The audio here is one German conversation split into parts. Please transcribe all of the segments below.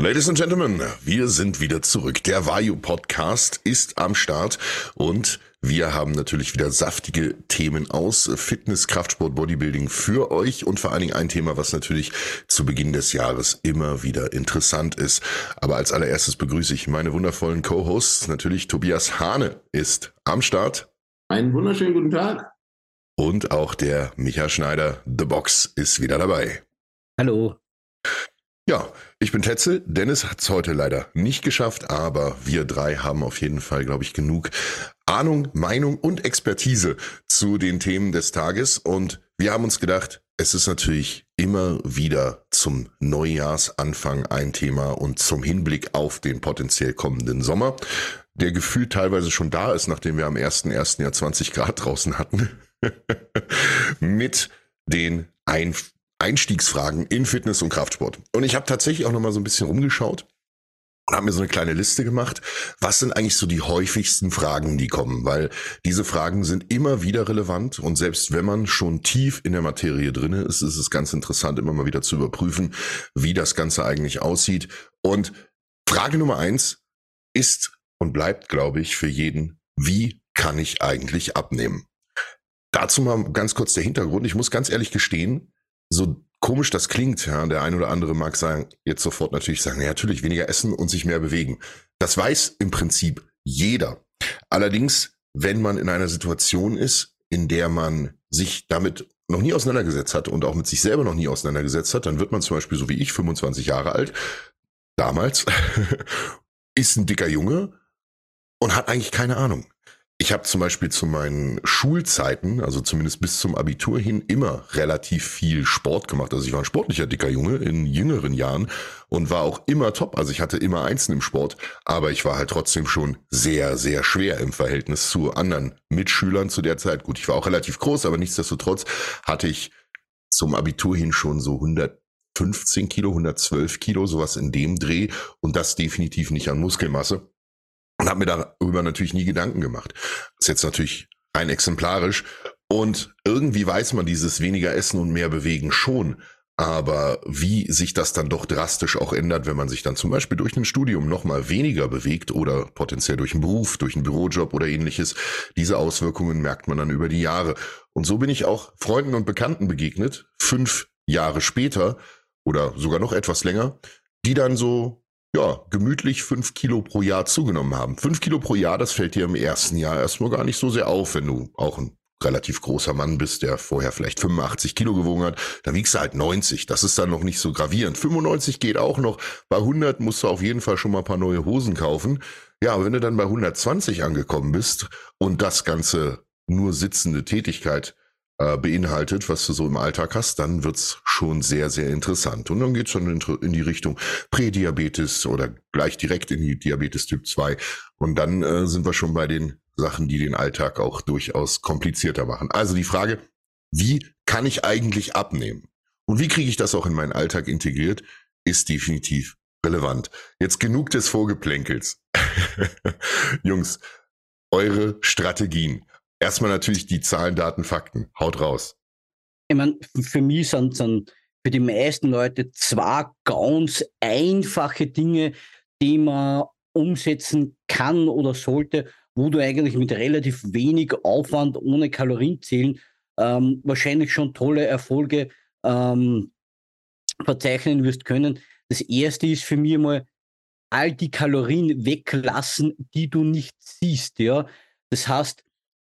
Ladies and Gentlemen, wir sind wieder zurück. Der Vayu Podcast ist am Start und wir haben natürlich wieder saftige Themen aus Fitness, Kraftsport, Bodybuilding für euch und vor allen Dingen ein Thema, was natürlich zu Beginn des Jahres immer wieder interessant ist. Aber als allererstes begrüße ich meine wundervollen Co-Hosts. Natürlich Tobias Hane ist am Start. Einen wunderschönen guten Tag. Und auch der Micha Schneider, The Box, ist wieder dabei. Hallo. Ja, ich bin Tetzel. Dennis hat es heute leider nicht geschafft, aber wir drei haben auf jeden Fall, glaube ich, genug Ahnung, Meinung und Expertise zu den Themen des Tages. Und wir haben uns gedacht, es ist natürlich immer wieder zum Neujahrsanfang ein Thema und zum Hinblick auf den potenziell kommenden Sommer, der gefühlt teilweise schon da ist, nachdem wir am 1.1. Jahr 20 Grad draußen hatten, mit den Einflüssen Einstiegsfragen in Fitness und Kraftsport. Und ich habe tatsächlich auch noch mal so ein bisschen rumgeschaut und habe mir so eine kleine Liste gemacht. Was sind eigentlich so die häufigsten Fragen, die kommen? Weil diese Fragen sind immer wieder relevant und selbst wenn man schon tief in der Materie drinne ist, ist es ganz interessant, immer mal wieder zu überprüfen, wie das Ganze eigentlich aussieht. Und Frage Nummer eins ist und bleibt, glaube ich, für jeden, wie kann ich eigentlich abnehmen? Dazu mal ganz kurz der Hintergrund. Ich muss ganz ehrlich gestehen, so komisch das klingt, ja, der ein oder andere mag sagen, jetzt sofort natürlich sagen, ja, natürlich weniger essen und sich mehr bewegen. Das weiß im Prinzip jeder. Allerdings, wenn man in einer Situation ist, in der man sich damit noch nie auseinandergesetzt hat und auch mit sich selber noch nie auseinandergesetzt hat, dann wird man zum Beispiel so wie ich, 25 Jahre alt, damals, ist ein dicker Junge und hat eigentlich keine Ahnung. Ich habe zum Beispiel zu meinen Schulzeiten, also zumindest bis zum Abitur hin, immer relativ viel Sport gemacht. Also ich war ein sportlicher dicker Junge in jüngeren Jahren und war auch immer top. Also ich hatte immer Einsen im Sport, aber ich war halt trotzdem schon sehr, sehr schwer im Verhältnis zu anderen Mitschülern zu der Zeit. Gut, ich war auch relativ groß, aber nichtsdestotrotz hatte ich zum Abitur hin schon so 115 Kilo, 112 Kilo, sowas in dem Dreh und das definitiv nicht an Muskelmasse und habe mir darüber natürlich nie Gedanken gemacht. Das ist jetzt natürlich rein exemplarisch und irgendwie weiß man dieses weniger Essen und mehr bewegen schon. Aber wie sich das dann doch drastisch auch ändert, wenn man sich dann zum Beispiel durch ein Studium nochmal weniger bewegt oder potenziell durch einen Beruf, durch einen Bürojob oder ähnliches, diese Auswirkungen merkt man dann über die Jahre. Und so bin ich auch Freunden und Bekannten begegnet, fünf Jahre später oder sogar noch etwas länger, die dann so ja, gemütlich fünf Kilo pro Jahr zugenommen haben. Fünf Kilo pro Jahr, das fällt dir im ersten Jahr erstmal gar nicht so sehr auf, wenn du auch ein relativ großer Mann bist, der vorher vielleicht 85 Kilo gewogen hat, dann wiegst du halt 90. Das ist dann noch nicht so gravierend. 95 geht auch noch. Bei 100 musst du auf jeden Fall schon mal ein paar neue Hosen kaufen. Ja, wenn du dann bei 120 angekommen bist und das Ganze nur sitzende Tätigkeit äh, beinhaltet, was du so im Alltag hast, dann wird's schon sehr, sehr interessant. Und dann geht's schon in, in, die Richtung Prädiabetes oder gleich direkt in die Diabetes Typ 2. Und dann äh, sind wir schon bei den Sachen, die den Alltag auch durchaus komplizierter machen. Also die Frage, wie kann ich eigentlich abnehmen? Und wie kriege ich das auch in meinen Alltag integriert, ist definitiv relevant. Jetzt genug des Vorgeplänkels. Jungs, eure Strategien. Erstmal natürlich die Zahlen, Daten, Fakten. Haut raus. Ich meine, für mich sind, sind für die meisten Leute zwei ganz einfache Dinge, die man umsetzen kann oder sollte, wo du eigentlich mit relativ wenig Aufwand ohne Kalorienzählen ähm, wahrscheinlich schon tolle Erfolge ähm, verzeichnen wirst können. Das erste ist für mich mal all die Kalorien weglassen, die du nicht siehst. Ja, das heißt,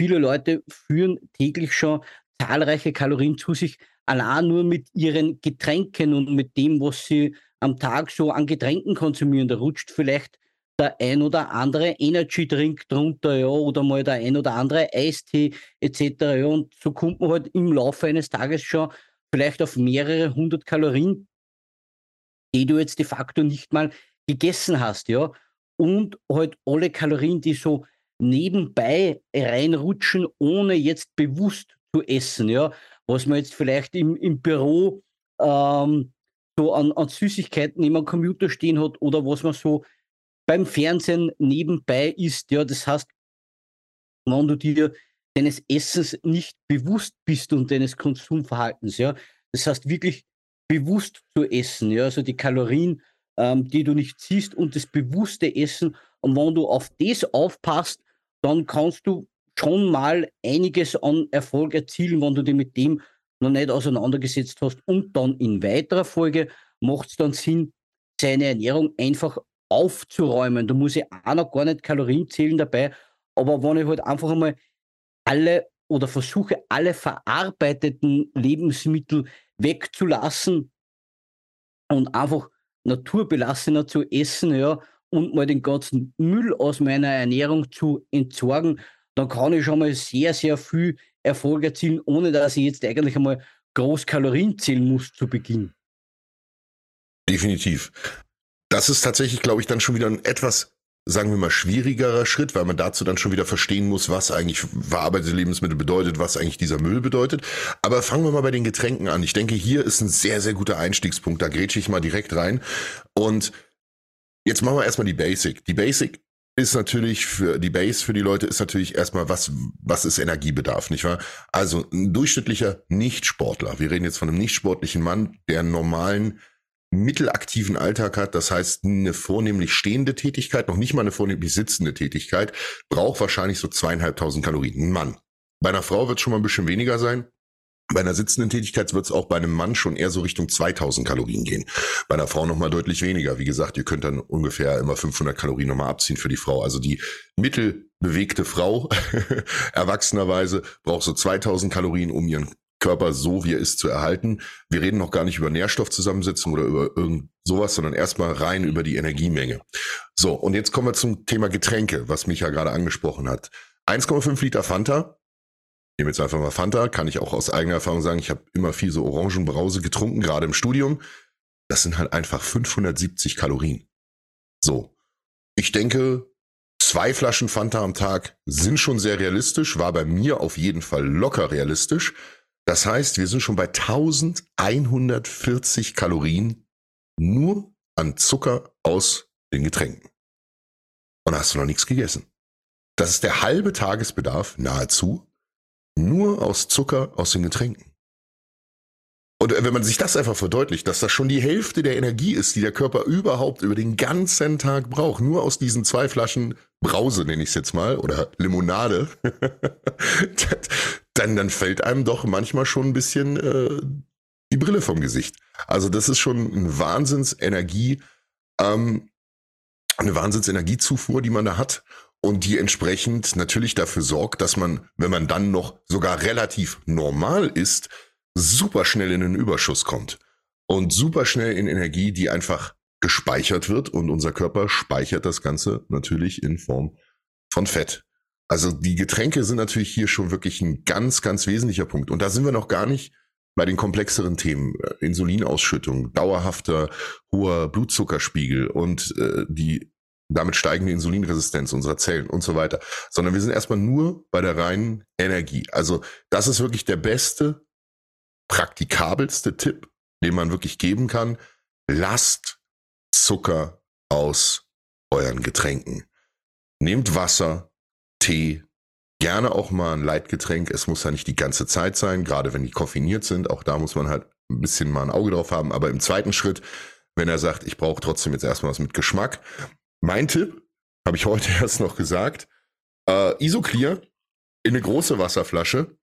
Viele Leute führen täglich schon zahlreiche Kalorien zu sich, allein nur mit ihren Getränken und mit dem, was sie am Tag so an Getränken konsumieren. Da rutscht vielleicht der ein oder andere Energy-Drink drunter, ja, oder mal der ein oder andere Eistee etc. Ja, und so kommt man halt im Laufe eines Tages schon vielleicht auf mehrere hundert Kalorien, die du jetzt de facto nicht mal gegessen hast, ja. Und halt alle Kalorien, die so nebenbei reinrutschen, ohne jetzt bewusst zu essen, ja, was man jetzt vielleicht im, im Büro ähm, so an, an Süßigkeiten am Computer stehen hat oder was man so beim Fernsehen nebenbei isst, ja, das heißt, wenn du dir deines Essens nicht bewusst bist und deines Konsumverhaltens, ja, das heißt wirklich bewusst zu essen, ja, also die Kalorien ähm, die du nicht siehst und das bewusste Essen. Und wenn du auf das aufpasst, dann kannst du schon mal einiges an Erfolg erzielen, wenn du dich mit dem noch nicht auseinandergesetzt hast. Und dann in weiterer Folge macht es dann Sinn, seine Ernährung einfach aufzuräumen. Da muss ich auch noch gar nicht Kalorien zählen dabei. Aber wenn ich halt einfach einmal alle oder versuche, alle verarbeiteten Lebensmittel wegzulassen und einfach naturbelassener zu essen, ja, und mal den ganzen Müll aus meiner Ernährung zu entsorgen, dann kann ich schon mal sehr, sehr viel Erfolg erzielen, ohne dass ich jetzt eigentlich einmal groß Kalorien zählen muss zu Beginn. Definitiv. Das ist tatsächlich, glaube ich, dann schon wieder ein etwas, sagen wir mal, schwierigerer Schritt, weil man dazu dann schon wieder verstehen muss, was eigentlich verarbeitete Lebensmittel bedeutet, was eigentlich dieser Müll bedeutet. Aber fangen wir mal bei den Getränken an. Ich denke, hier ist ein sehr, sehr guter Einstiegspunkt. Da grätsche ich mal direkt rein. Und jetzt machen wir erstmal die Basic. Die Basic ist natürlich für die Base für die Leute ist natürlich erstmal was was ist Energiebedarf, nicht wahr? Also ein durchschnittlicher Nichtsportler. Wir reden jetzt von einem nichtsportlichen Mann, der einen normalen mittelaktiven Alltag hat, das heißt eine vornehmlich stehende Tätigkeit, noch nicht mal eine vornehmlich sitzende Tätigkeit, braucht wahrscheinlich so zweieinhalbtausend Kalorien. Ein Mann. Bei einer Frau wird es schon mal ein bisschen weniger sein. Bei einer sitzenden Tätigkeit wird es auch bei einem Mann schon eher so Richtung 2000 Kalorien gehen. Bei einer Frau nochmal deutlich weniger. Wie gesagt, ihr könnt dann ungefähr immer 500 Kalorien nochmal abziehen für die Frau. Also die mittelbewegte Frau, erwachsenerweise, braucht so 2000 Kalorien, um ihren Körper so, wie er ist, zu erhalten. Wir reden noch gar nicht über Nährstoffzusammensetzung oder über irgend sowas, sondern erstmal rein über die Energiemenge. So, und jetzt kommen wir zum Thema Getränke, was mich ja gerade angesprochen hat. 1,5 Liter Fanta nehme jetzt einfach mal Fanta, kann ich auch aus eigener Erfahrung sagen, ich habe immer viel so Orangenbrause getrunken, gerade im Studium. Das sind halt einfach 570 Kalorien. So. Ich denke, zwei Flaschen Fanta am Tag sind schon sehr realistisch, war bei mir auf jeden Fall locker realistisch. Das heißt, wir sind schon bei 1140 Kalorien nur an Zucker aus den Getränken. Und da hast du noch nichts gegessen. Das ist der halbe Tagesbedarf nahezu nur aus Zucker aus den Getränken. Und wenn man sich das einfach verdeutlicht, dass das schon die Hälfte der Energie ist, die der Körper überhaupt über den ganzen Tag braucht, nur aus diesen zwei Flaschen Brause, nenne ich es jetzt mal, oder Limonade, dann, dann fällt einem doch manchmal schon ein bisschen äh, die Brille vom Gesicht. Also das ist schon ein Wahnsinnsenergie, ähm, eine Wahnsinnsenergiezufuhr, die man da hat und die entsprechend natürlich dafür sorgt, dass man, wenn man dann noch sogar relativ normal ist, super schnell in den Überschuss kommt und super schnell in Energie, die einfach gespeichert wird und unser Körper speichert das Ganze natürlich in Form von Fett. Also die Getränke sind natürlich hier schon wirklich ein ganz, ganz wesentlicher Punkt. Und da sind wir noch gar nicht bei den komplexeren Themen, äh, Insulinausschüttung, dauerhafter hoher Blutzuckerspiegel und äh, die damit steigende Insulinresistenz unserer Zellen und so weiter, sondern wir sind erstmal nur bei der reinen Energie. Also das ist wirklich der beste, praktikabelste Tipp, den man wirklich geben kann. Lasst Zucker aus euren Getränken. Nehmt Wasser, Tee, gerne auch mal ein Leitgetränk. Es muss ja nicht die ganze Zeit sein, gerade wenn die koffiniert sind. Auch da muss man halt ein bisschen mal ein Auge drauf haben. Aber im zweiten Schritt, wenn er sagt, ich brauche trotzdem jetzt erstmal was mit Geschmack, mein Tipp, habe ich heute erst noch gesagt, äh, Isoclear in eine große Wasserflasche,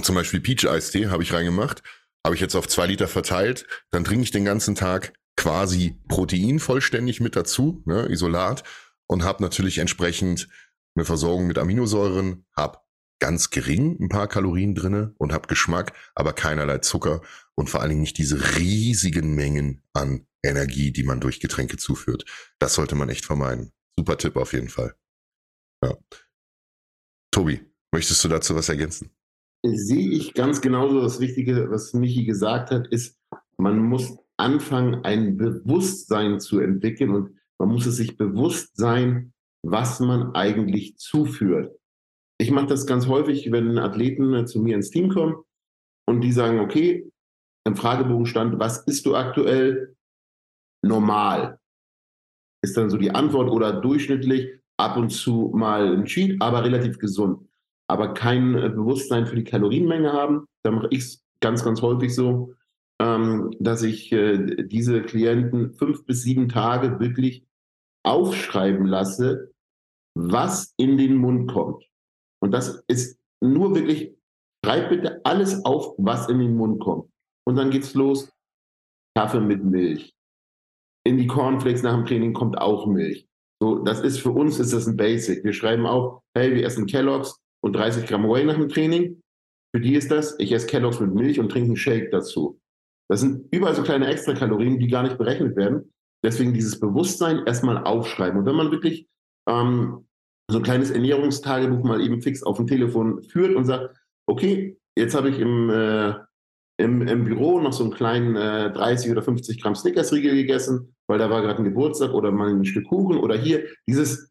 zum Beispiel Peach Eistee habe ich reingemacht, habe ich jetzt auf zwei Liter verteilt, dann trinke ich den ganzen Tag quasi Protein vollständig mit dazu, ne, Isolat, und habe natürlich entsprechend eine Versorgung mit Aminosäuren, habe ganz gering ein paar Kalorien drinne und habe Geschmack, aber keinerlei Zucker und vor allen Dingen nicht diese riesigen Mengen an Energie, die man durch Getränke zuführt. Das sollte man echt vermeiden. Super Tipp auf jeden Fall. Ja. Tobi, möchtest du dazu was ergänzen? Sehe ich ganz genauso. Das Wichtige, was Michi gesagt hat, ist, man muss anfangen, ein Bewusstsein zu entwickeln und man muss es sich bewusst sein, was man eigentlich zuführt. Ich mache das ganz häufig, wenn Athleten zu mir ins Team kommen und die sagen, okay, im Fragebogen stand, was isst du aktuell? normal? Ist dann so die Antwort oder durchschnittlich ab und zu mal ein Cheat, aber relativ gesund. Aber kein äh, Bewusstsein für die Kalorienmenge haben. Da mache ich es ganz, ganz häufig so. ähm, dass ich äh, diese Klienten fünf bis sieben Tage wirklich aufschreiben lasse, was in den Mund kommt. Und das ist nur wirklich, schreib bitte alles auf, was in den Mund kommt. Und dann geht's los. Kaffee mit Milch. In die Cornflakes nach dem Training kommt auch Milch. So, das ist für uns ist das ein Basic. Wir schreiben auch, hey, wir essen Kelloggs und 30 Gramm Whey nach dem Training. Für die ist das, ich esse Kelloggs mit Milch und trinke einen Shake dazu. Das sind überall so kleine Extrakalorien, die gar nicht berechnet werden. Deswegen dieses Bewusstsein erstmal aufschreiben. Und wenn man wirklich ähm, so ein kleines Ernährungstagebuch mal eben fix auf dem Telefon führt und sagt, okay, jetzt habe ich im, äh, im, im, Büro noch so einen kleinen äh, 30 oder 50 Gramm Snickers-Riegel gegessen, weil da war gerade ein Geburtstag oder mal ein Stück Kuchen oder hier dieses,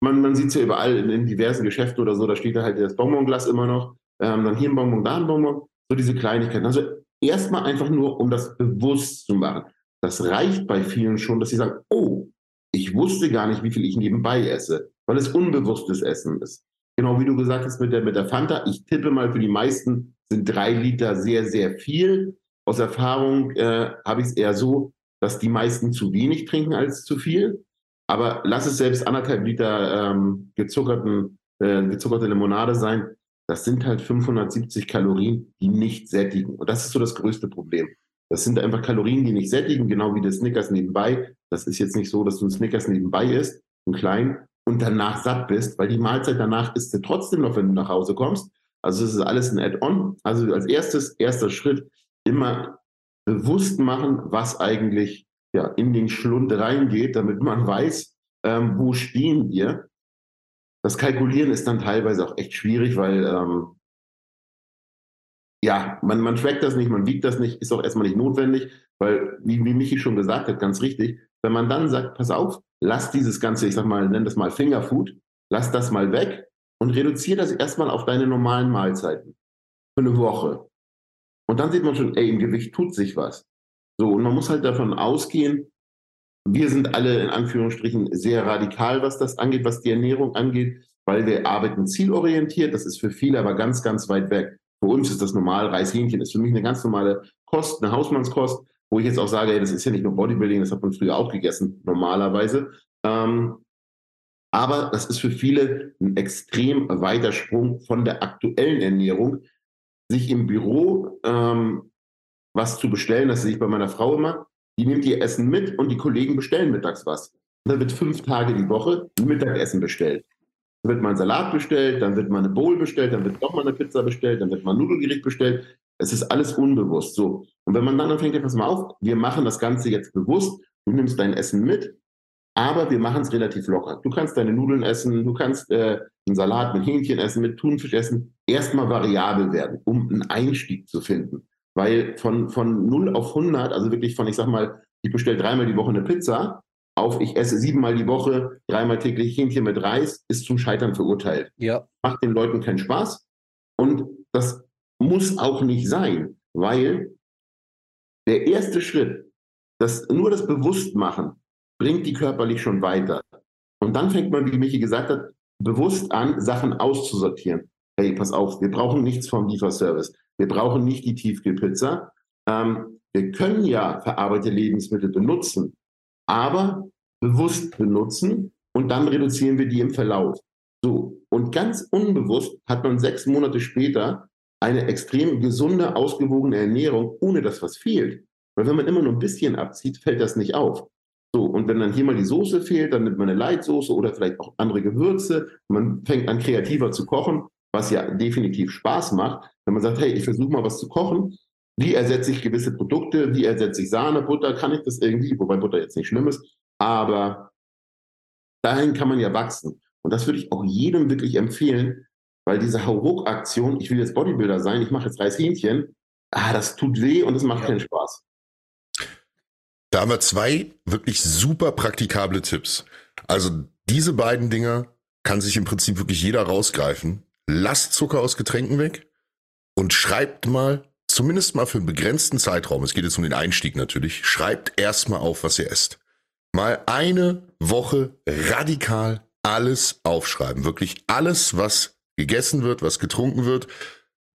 man, man sieht es ja überall in, in, diversen Geschäften oder so, da steht da halt das Bonbonglas immer noch, ähm, dann hier ein Bonbon, da ein Bonbon, so diese Kleinigkeiten. Also erstmal einfach nur, um das bewusst zu machen. Das reicht bei vielen schon, dass sie sagen, oh, ich wusste gar nicht, wie viel ich nebenbei esse, weil es unbewusstes Essen ist. Genau wie du gesagt hast mit der, mit der Fanta. Ich tippe mal, für die meisten sind drei Liter sehr, sehr viel. Aus Erfahrung äh, habe ich es eher so, dass die meisten zu wenig trinken als zu viel. Aber lass es selbst anderthalb Liter ähm, gezuckerten, äh, gezuckerte Limonade sein. Das sind halt 570 Kalorien, die nicht sättigen. Und das ist so das größte Problem. Das sind einfach Kalorien, die nicht sättigen, genau wie das Snickers nebenbei. Das ist jetzt nicht so, dass du ein Snickers nebenbei isst, ein klein, und danach satt bist, weil die Mahlzeit danach isst du trotzdem noch, wenn du nach Hause kommst. Also es ist alles ein Add-on. Also als erstes, erster Schritt, immer bewusst machen, was eigentlich ja, in den Schlund reingeht, damit man weiß, ähm, wo stehen wir. Das Kalkulieren ist dann teilweise auch echt schwierig, weil ähm, ja, man, man trackt das nicht, man wiegt das nicht, ist auch erstmal nicht notwendig, weil, wie, wie Michi schon gesagt hat, ganz richtig, wenn man dann sagt, pass auf, lass dieses Ganze, ich sag mal, nenn das mal Fingerfood, lass das mal weg und reduziere das erstmal auf deine normalen Mahlzeiten für eine Woche. Und dann sieht man schon, ey, im Gewicht tut sich was. So, und man muss halt davon ausgehen, wir sind alle in Anführungsstrichen sehr radikal, was das angeht, was die Ernährung angeht, weil wir arbeiten zielorientiert. Das ist für viele aber ganz, ganz weit weg. Für uns ist das normal. Reishähnchen ist für mich eine ganz normale Kost, eine Hausmannskost, wo ich jetzt auch sage, ey, das ist ja nicht nur Bodybuilding, das hat man früher auch gegessen, normalerweise. Ähm, aber das ist für viele ein extrem weiter Sprung von der aktuellen Ernährung, sich im Büro ähm, was zu bestellen. Das sehe ich bei meiner Frau immer. Die nimmt ihr Essen mit und die Kollegen bestellen mittags was. Und da wird fünf Tage die Woche Mittagessen bestellt. Dann wird mal ein Salat bestellt, dann wird mal eine Bowl bestellt, dann wird doch mal eine Pizza bestellt, dann wird mal ein Nudelgericht bestellt. Es ist alles unbewusst so. Und wenn man dann anfängt, pass mal auf, wir machen das Ganze jetzt bewusst, du nimmst dein Essen mit, aber wir machen es relativ locker. Du kannst deine Nudeln essen, du kannst äh, einen Salat mit Hähnchen essen, mit Thunfisch essen, erstmal variabel werden, um einen Einstieg zu finden. Weil von, von 0 auf 100, also wirklich von, ich sag mal, ich bestelle dreimal die Woche eine Pizza, auf ich esse siebenmal die Woche, dreimal täglich Hähnchen mit Reis, ist zum Scheitern verurteilt. Ja. Macht den Leuten keinen Spaß. Und das muss auch nicht sein, weil der erste Schritt, das, nur das Bewusstmachen, bringt die körperlich schon weiter. Und dann fängt man, wie Michi gesagt hat, bewusst an, Sachen auszusortieren. Hey, pass auf, wir brauchen nichts vom Lieferservice. Wir brauchen nicht die Tiefkühlpizza. Ähm, wir können ja verarbeitete Lebensmittel benutzen, aber bewusst benutzen und dann reduzieren wir die im Verlauf. So. Und ganz unbewusst hat man sechs Monate später eine extrem gesunde, ausgewogene Ernährung, ohne dass was fehlt. Weil wenn man immer nur ein bisschen abzieht, fällt das nicht auf. So, und wenn dann hier mal die Soße fehlt, dann nimmt man eine Leitsoße oder vielleicht auch andere Gewürze. Man fängt an, kreativer zu kochen, was ja definitiv Spaß macht. Wenn man sagt, hey, ich versuche mal was zu kochen, wie ersetze ich gewisse Produkte, wie ersetze ich Sahne, Butter, kann ich das irgendwie, wobei Butter jetzt nicht schlimm ist, aber dahin kann man ja wachsen. Und das würde ich auch jedem wirklich empfehlen, weil diese Hauruck-Aktion, ich will jetzt Bodybuilder sein, ich mache jetzt Reishähnchen, ah, das tut weh und es macht ja. keinen Spaß. Da haben wir zwei wirklich super praktikable Tipps. Also diese beiden Dinger kann sich im Prinzip wirklich jeder rausgreifen. Lasst Zucker aus Getränken weg und schreibt mal, zumindest mal für einen begrenzten Zeitraum, es geht jetzt um den Einstieg natürlich, schreibt erstmal auf, was ihr esst. Mal eine Woche radikal alles aufschreiben. Wirklich alles, was gegessen wird, was getrunken wird.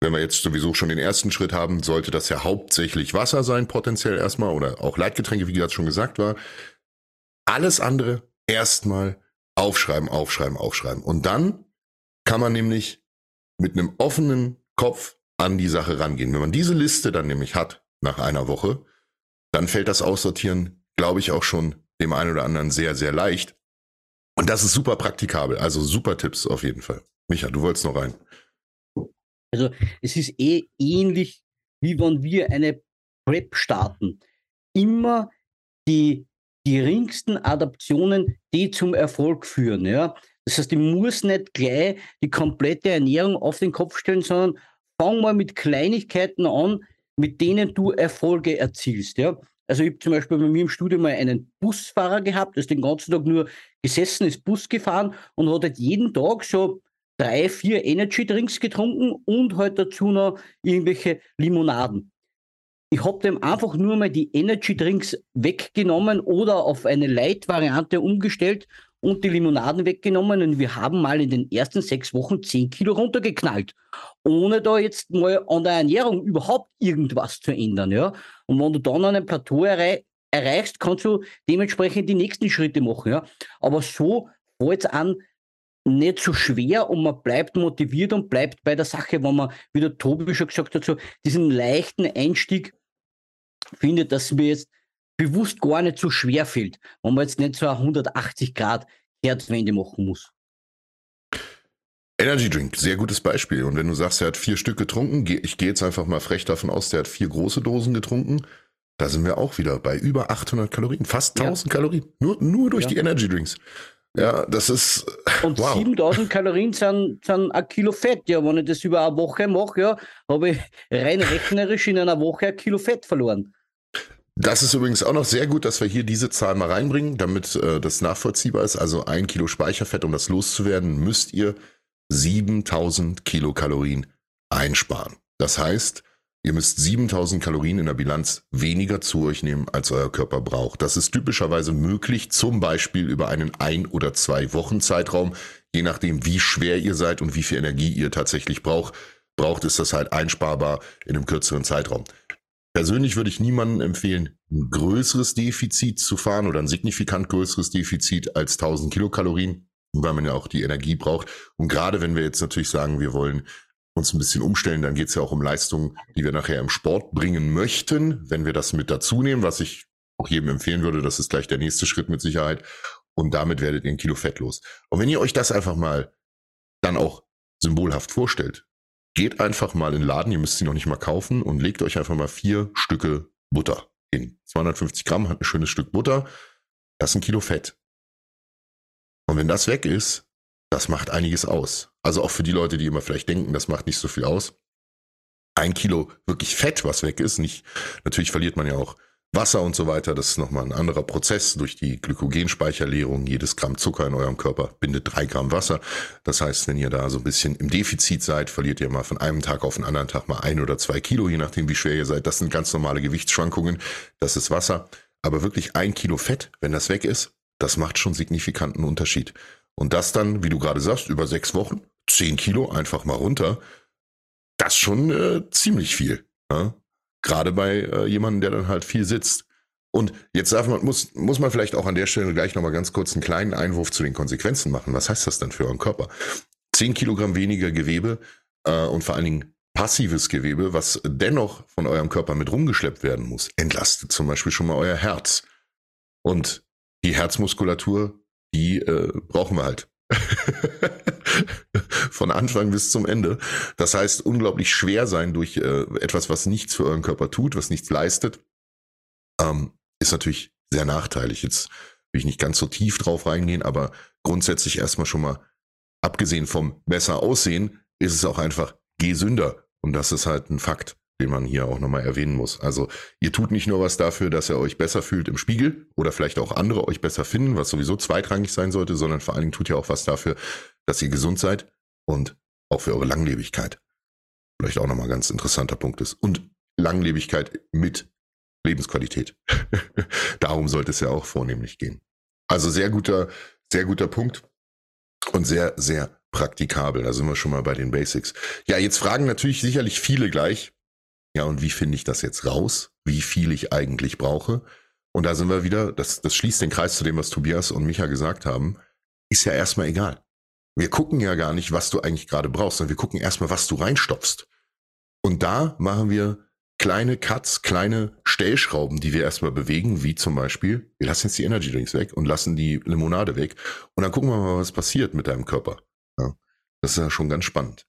Wenn wir jetzt sowieso schon den ersten Schritt haben, sollte das ja hauptsächlich Wasser sein, potenziell erstmal, oder auch Leitgetränke, wie gerade schon gesagt war. Alles andere erstmal aufschreiben, aufschreiben, aufschreiben. Und dann kann man nämlich mit einem offenen Kopf an die Sache rangehen. Wenn man diese Liste dann nämlich hat nach einer Woche, dann fällt das Aussortieren, glaube ich, auch schon dem einen oder anderen sehr, sehr leicht. Und das ist super praktikabel. Also super Tipps auf jeden Fall. Micha, du wolltest noch rein. Also es ist eh ähnlich, wie wenn wir eine Prep starten. Immer die geringsten Adaptionen, die zum Erfolg führen. Ja? Das heißt, ich muss nicht gleich die komplette Ernährung auf den Kopf stellen, sondern fang mal mit Kleinigkeiten an, mit denen du Erfolge erzielst. Ja? Also ich habe zum Beispiel bei mir im Studio mal einen Busfahrer gehabt, der ist den ganzen Tag nur gesessen, ist Bus gefahren und hat halt jeden Tag so drei, vier Energy Drinks getrunken und halt dazu noch irgendwelche Limonaden. Ich habe dem einfach nur mal die Energy Drinks weggenommen oder auf eine Light-Variante umgestellt und die Limonaden weggenommen und wir haben mal in den ersten sechs Wochen zehn Kilo runtergeknallt, ohne da jetzt mal an der Ernährung überhaupt irgendwas zu ändern. Ja? Und wenn du dann an einem Plateau errei erreichst, kannst du dementsprechend die nächsten Schritte machen. Ja? Aber so fällt es an, nicht so schwer und man bleibt motiviert und bleibt bei der Sache, wenn man, wie der Tobi schon gesagt hat, so diesen leichten Einstieg findet, dass mir jetzt bewusst gar nicht so schwer fällt, wenn man jetzt nicht so eine 180 Grad Kehrtwende machen muss. Energy Drink, sehr gutes Beispiel. Und wenn du sagst, er hat vier Stück getrunken, ich gehe jetzt einfach mal frech davon aus, der hat vier große Dosen getrunken, da sind wir auch wieder bei über 800 Kalorien, fast 1000 ja. Kalorien, nur, nur durch ja. die Energy Drinks. Ja, das ist. Und wow. 7000 Kalorien sind, sind ein Kilo Fett. Ja, wenn ich das über eine Woche mache, ja, habe ich rein rechnerisch in einer Woche ein Kilo Fett verloren. Das ist übrigens auch noch sehr gut, dass wir hier diese Zahl mal reinbringen, damit äh, das nachvollziehbar ist. Also ein Kilo Speicherfett, um das loszuwerden, müsst ihr 7000 Kilokalorien einsparen. Das heißt, ihr müsst 7000 Kalorien in der Bilanz weniger zu euch nehmen, als euer Körper braucht. Das ist typischerweise möglich, zum Beispiel über einen ein oder zwei Wochen Zeitraum, je nachdem, wie schwer ihr seid und wie viel Energie ihr tatsächlich braucht. Braucht ist das halt einsparbar in einem kürzeren Zeitraum. Persönlich würde ich niemandem empfehlen, ein größeres Defizit zu fahren oder ein signifikant größeres Defizit als 1000 Kilokalorien, weil man ja auch die Energie braucht. Und gerade wenn wir jetzt natürlich sagen, wir wollen uns ein bisschen umstellen, dann geht es ja auch um Leistungen, die wir nachher im Sport bringen möchten. Wenn wir das mit dazu nehmen, was ich auch jedem empfehlen würde, das ist gleich der nächste Schritt mit Sicherheit. Und damit werdet ihr ein Kilo Fett los. Und wenn ihr euch das einfach mal dann auch symbolhaft vorstellt, geht einfach mal in den Laden, ihr müsst sie noch nicht mal kaufen und legt euch einfach mal vier Stücke Butter hin. 250 Gramm hat ein schönes Stück Butter, das ist ein Kilo Fett. Und wenn das weg ist, das macht einiges aus. Also auch für die Leute, die immer vielleicht denken, das macht nicht so viel aus. Ein Kilo wirklich Fett, was weg ist, nicht, natürlich verliert man ja auch Wasser und so weiter, das ist nochmal ein anderer Prozess durch die Glykogenspeicherleerung. Jedes Gramm Zucker in eurem Körper bindet drei Gramm Wasser. Das heißt, wenn ihr da so ein bisschen im Defizit seid, verliert ihr mal von einem Tag auf den anderen Tag mal ein oder zwei Kilo, je nachdem wie schwer ihr seid. Das sind ganz normale Gewichtsschwankungen. Das ist Wasser. Aber wirklich ein Kilo Fett, wenn das weg ist, das macht schon signifikanten Unterschied. Und das dann, wie du gerade sagst, über sechs Wochen, zehn Kilo einfach mal runter. Das schon äh, ziemlich viel. Ja? Gerade bei äh, jemandem, der dann halt viel sitzt. Und jetzt darf man, muss, muss man vielleicht auch an der Stelle gleich nochmal ganz kurz einen kleinen Einwurf zu den Konsequenzen machen. Was heißt das dann für euren Körper? Zehn Kilogramm weniger Gewebe äh, und vor allen Dingen passives Gewebe, was dennoch von eurem Körper mit rumgeschleppt werden muss, entlastet zum Beispiel schon mal euer Herz. Und die Herzmuskulatur, die äh, brauchen wir halt. Von Anfang bis zum Ende. Das heißt, unglaublich schwer sein durch äh, etwas, was nichts für euren Körper tut, was nichts leistet, ähm, ist natürlich sehr nachteilig. Jetzt will ich nicht ganz so tief drauf reingehen, aber grundsätzlich erstmal schon mal, abgesehen vom besser aussehen, ist es auch einfach gesünder. Und das ist halt ein Fakt den man hier auch nochmal erwähnen muss. Also ihr tut nicht nur was dafür, dass ihr euch besser fühlt im Spiegel oder vielleicht auch andere euch besser finden, was sowieso zweitrangig sein sollte, sondern vor allen Dingen tut ihr auch was dafür, dass ihr gesund seid und auch für eure Langlebigkeit. Vielleicht auch nochmal ein ganz interessanter Punkt ist. Und Langlebigkeit mit Lebensqualität. Darum sollte es ja auch vornehmlich gehen. Also sehr guter, sehr guter Punkt und sehr, sehr praktikabel. Da sind wir schon mal bei den Basics. Ja, jetzt fragen natürlich sicherlich viele gleich, ja, und wie finde ich das jetzt raus? Wie viel ich eigentlich brauche? Und da sind wir wieder, das, das schließt den Kreis zu dem, was Tobias und Micha gesagt haben, ist ja erstmal egal. Wir gucken ja gar nicht, was du eigentlich gerade brauchst, sondern wir gucken erstmal, was du reinstopfst. Und da machen wir kleine Cuts, kleine Stellschrauben, die wir erstmal bewegen, wie zum Beispiel, wir lassen jetzt die Energy Drinks weg und lassen die Limonade weg. Und dann gucken wir mal, was passiert mit deinem Körper. Ja, das ist ja schon ganz spannend.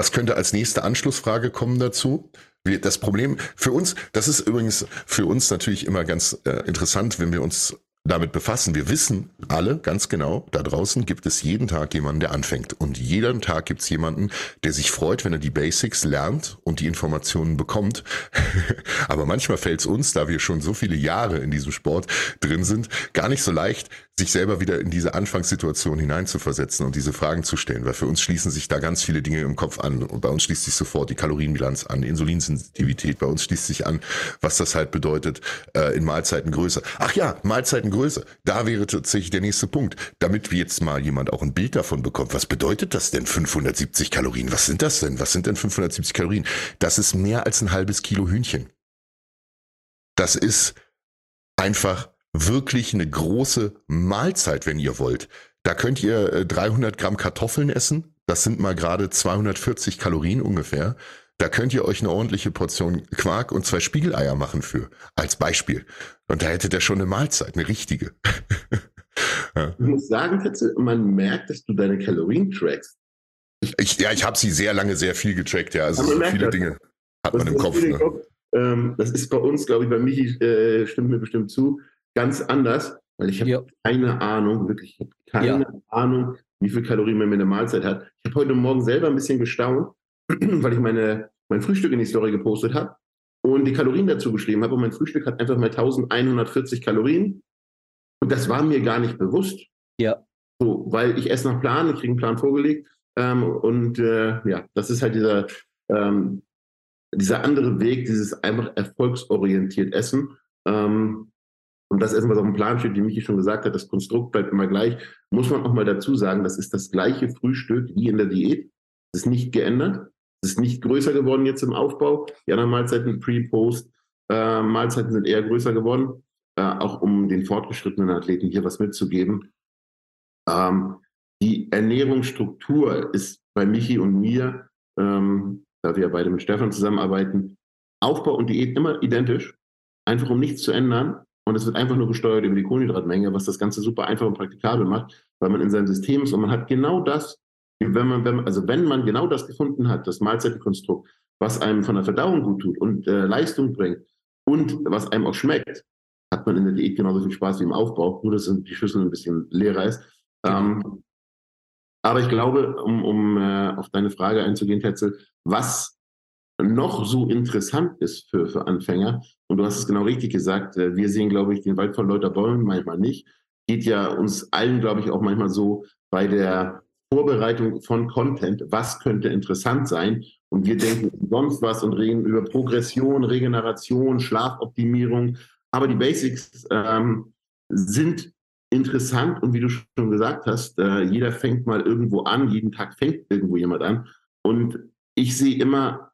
Was könnte als nächste Anschlussfrage kommen dazu? Das Problem für uns, das ist übrigens für uns natürlich immer ganz äh, interessant, wenn wir uns damit befassen. Wir wissen alle ganz genau, da draußen gibt es jeden Tag jemanden, der anfängt. Und jeden Tag gibt es jemanden, der sich freut, wenn er die Basics lernt und die Informationen bekommt. Aber manchmal fällt es uns, da wir schon so viele Jahre in diesem Sport drin sind, gar nicht so leicht, sich selber wieder in diese Anfangssituation hineinzuversetzen und diese Fragen zu stellen, weil für uns schließen sich da ganz viele Dinge im Kopf an. Und bei uns schließt sich sofort die Kalorienbilanz an, Insulinsensitivität, bei uns schließt sich an, was das halt bedeutet äh, in Mahlzeitengröße. Ach ja, Mahlzeitengröße, da wäre tatsächlich der nächste Punkt, damit jetzt mal jemand auch ein Bild davon bekommt. Was bedeutet das denn 570 Kalorien? Was sind das denn? Was sind denn 570 Kalorien? Das ist mehr als ein halbes Kilo Hühnchen. Das ist einfach wirklich eine große Mahlzeit, wenn ihr wollt. Da könnt ihr 300 äh, Gramm Kartoffeln essen. Das sind mal gerade 240 Kalorien ungefähr. Da könnt ihr euch eine ordentliche Portion Quark und zwei Spiegeleier machen für, als Beispiel. Und da hättet ihr schon eine Mahlzeit, eine richtige. ja. Ich muss sagen, man merkt, dass du deine Kalorien trackst. Ich, ja, ich habe sie sehr lange, sehr viel getrackt, ja. Also so viele das. Dinge hat man im Kopf. Ne? Kopf ähm, das ist bei uns, glaube ich, bei Michi äh, stimmt mir bestimmt zu, ganz anders, weil ich habe ja. keine Ahnung, wirklich, keine ja. Ahnung, wie viel Kalorien man mit einer Mahlzeit hat. Ich habe heute Morgen selber ein bisschen gestaunt, weil ich meine, mein Frühstück in die Story gepostet habe und die Kalorien dazu geschrieben habe und mein Frühstück hat einfach mal 1140 Kalorien und das war mir gar nicht bewusst. Ja. So, weil ich esse nach Plan, ich kriege einen Plan vorgelegt ähm, und äh, ja, das ist halt dieser, ähm, dieser andere Weg, dieses einfach erfolgsorientiert Essen. Ähm, und das was auf dem Plan steht, wie Michi schon gesagt hat, das Konstrukt bleibt immer gleich, muss man auch mal dazu sagen, das ist das gleiche Frühstück wie in der Diät. Es ist nicht geändert. Es ist nicht größer geworden jetzt im Aufbau. Die anderen Mahlzeiten, Pre-, Post, äh, Mahlzeiten sind eher größer geworden, äh, auch um den fortgeschrittenen Athleten hier was mitzugeben. Ähm, die Ernährungsstruktur ist bei Michi und mir, ähm, da wir ja beide mit Stefan zusammenarbeiten, Aufbau und Diät immer identisch, einfach um nichts zu ändern. Und es wird einfach nur gesteuert über die Kohlenhydratmenge, was das Ganze super einfach und praktikabel macht, weil man in seinem System ist und man hat genau das, wenn man, wenn man, also wenn man genau das gefunden hat, das Mahlzeitenkonstrukt, was einem von der Verdauung gut tut und äh, Leistung bringt und was einem auch schmeckt, hat man in der Diät genauso viel Spaß wie im Aufbau, nur dass die Schüssel ein bisschen leerer ist. Ähm, aber ich glaube, um, um äh, auf deine Frage einzugehen, Tetzel, was noch so interessant ist für, für Anfänger, und du hast es genau richtig gesagt, äh, wir sehen, glaube ich, den Wald von lauter Bäumen manchmal nicht. Geht ja uns allen, glaube ich, auch manchmal so bei der Vorbereitung von Content, was könnte interessant sein. Und wir denken sonst was und reden über Progression, Regeneration, Schlafoptimierung. Aber die Basics ähm, sind interessant und wie du schon gesagt hast, äh, jeder fängt mal irgendwo an, jeden Tag fängt irgendwo jemand an. Und ich sehe immer,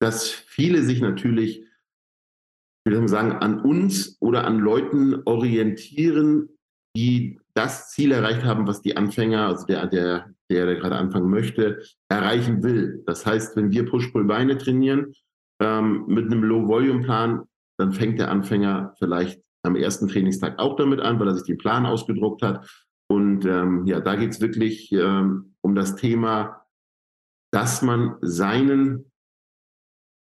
dass viele sich natürlich soll man sagen, an uns oder an Leuten orientieren, die das Ziel erreicht haben, was die Anfänger, also der, der, der, der gerade anfangen möchte, erreichen will. Das heißt, wenn wir Push-Pull-Beine trainieren ähm, mit einem Low-Volume-Plan, dann fängt der Anfänger vielleicht am ersten Trainingstag auch damit an, weil er sich den Plan ausgedruckt hat. Und ähm, ja, da geht es wirklich ähm, um das Thema, dass man seinen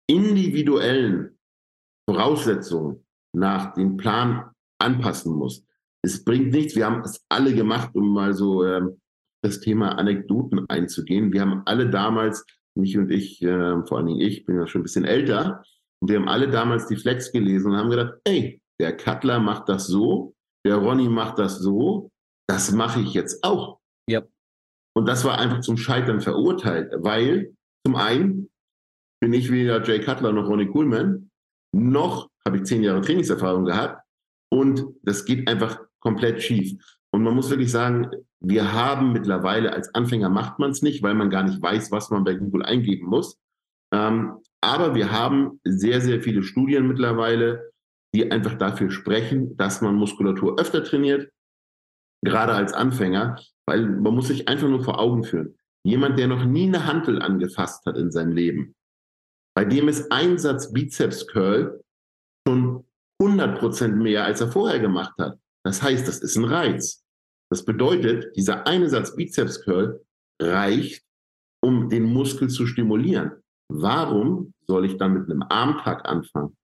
individuellen Voraussetzungen nach dem Plan anpassen muss. Es bringt nichts. Wir haben es alle gemacht, um mal so ähm, das Thema Anekdoten einzugehen. Wir haben alle damals, mich und ich, äh, vor allen Dingen ich, bin ja schon ein bisschen älter, und wir haben alle damals die Flex gelesen und haben gedacht, ey, der Cutler macht das so, der Ronny macht das so, das mache ich jetzt auch. Ja. Und das war einfach zum Scheitern verurteilt, weil zum einen bin ich weder Jay Cutler noch Ronny Coolman, noch habe ich zehn Jahre Trainingserfahrung gehabt und das geht einfach komplett schief. Und man muss wirklich sagen, wir haben mittlerweile als Anfänger macht man es nicht, weil man gar nicht weiß, was man bei Google eingeben muss. Ähm, aber wir haben sehr, sehr viele Studien mittlerweile, die einfach dafür sprechen, dass man Muskulatur öfter trainiert, gerade als Anfänger, weil man muss sich einfach nur vor Augen führen. Jemand, der noch nie eine Hantel angefasst hat in seinem Leben, bei dem ist ein Satz Bizeps Curl schon 100 Prozent mehr, als er vorher gemacht hat. Das heißt, das ist ein Reiz. Das bedeutet, dieser eine Satz Bizeps Curl reicht, um den Muskel zu stimulieren. Warum soll ich dann mit einem Armtag anfangen,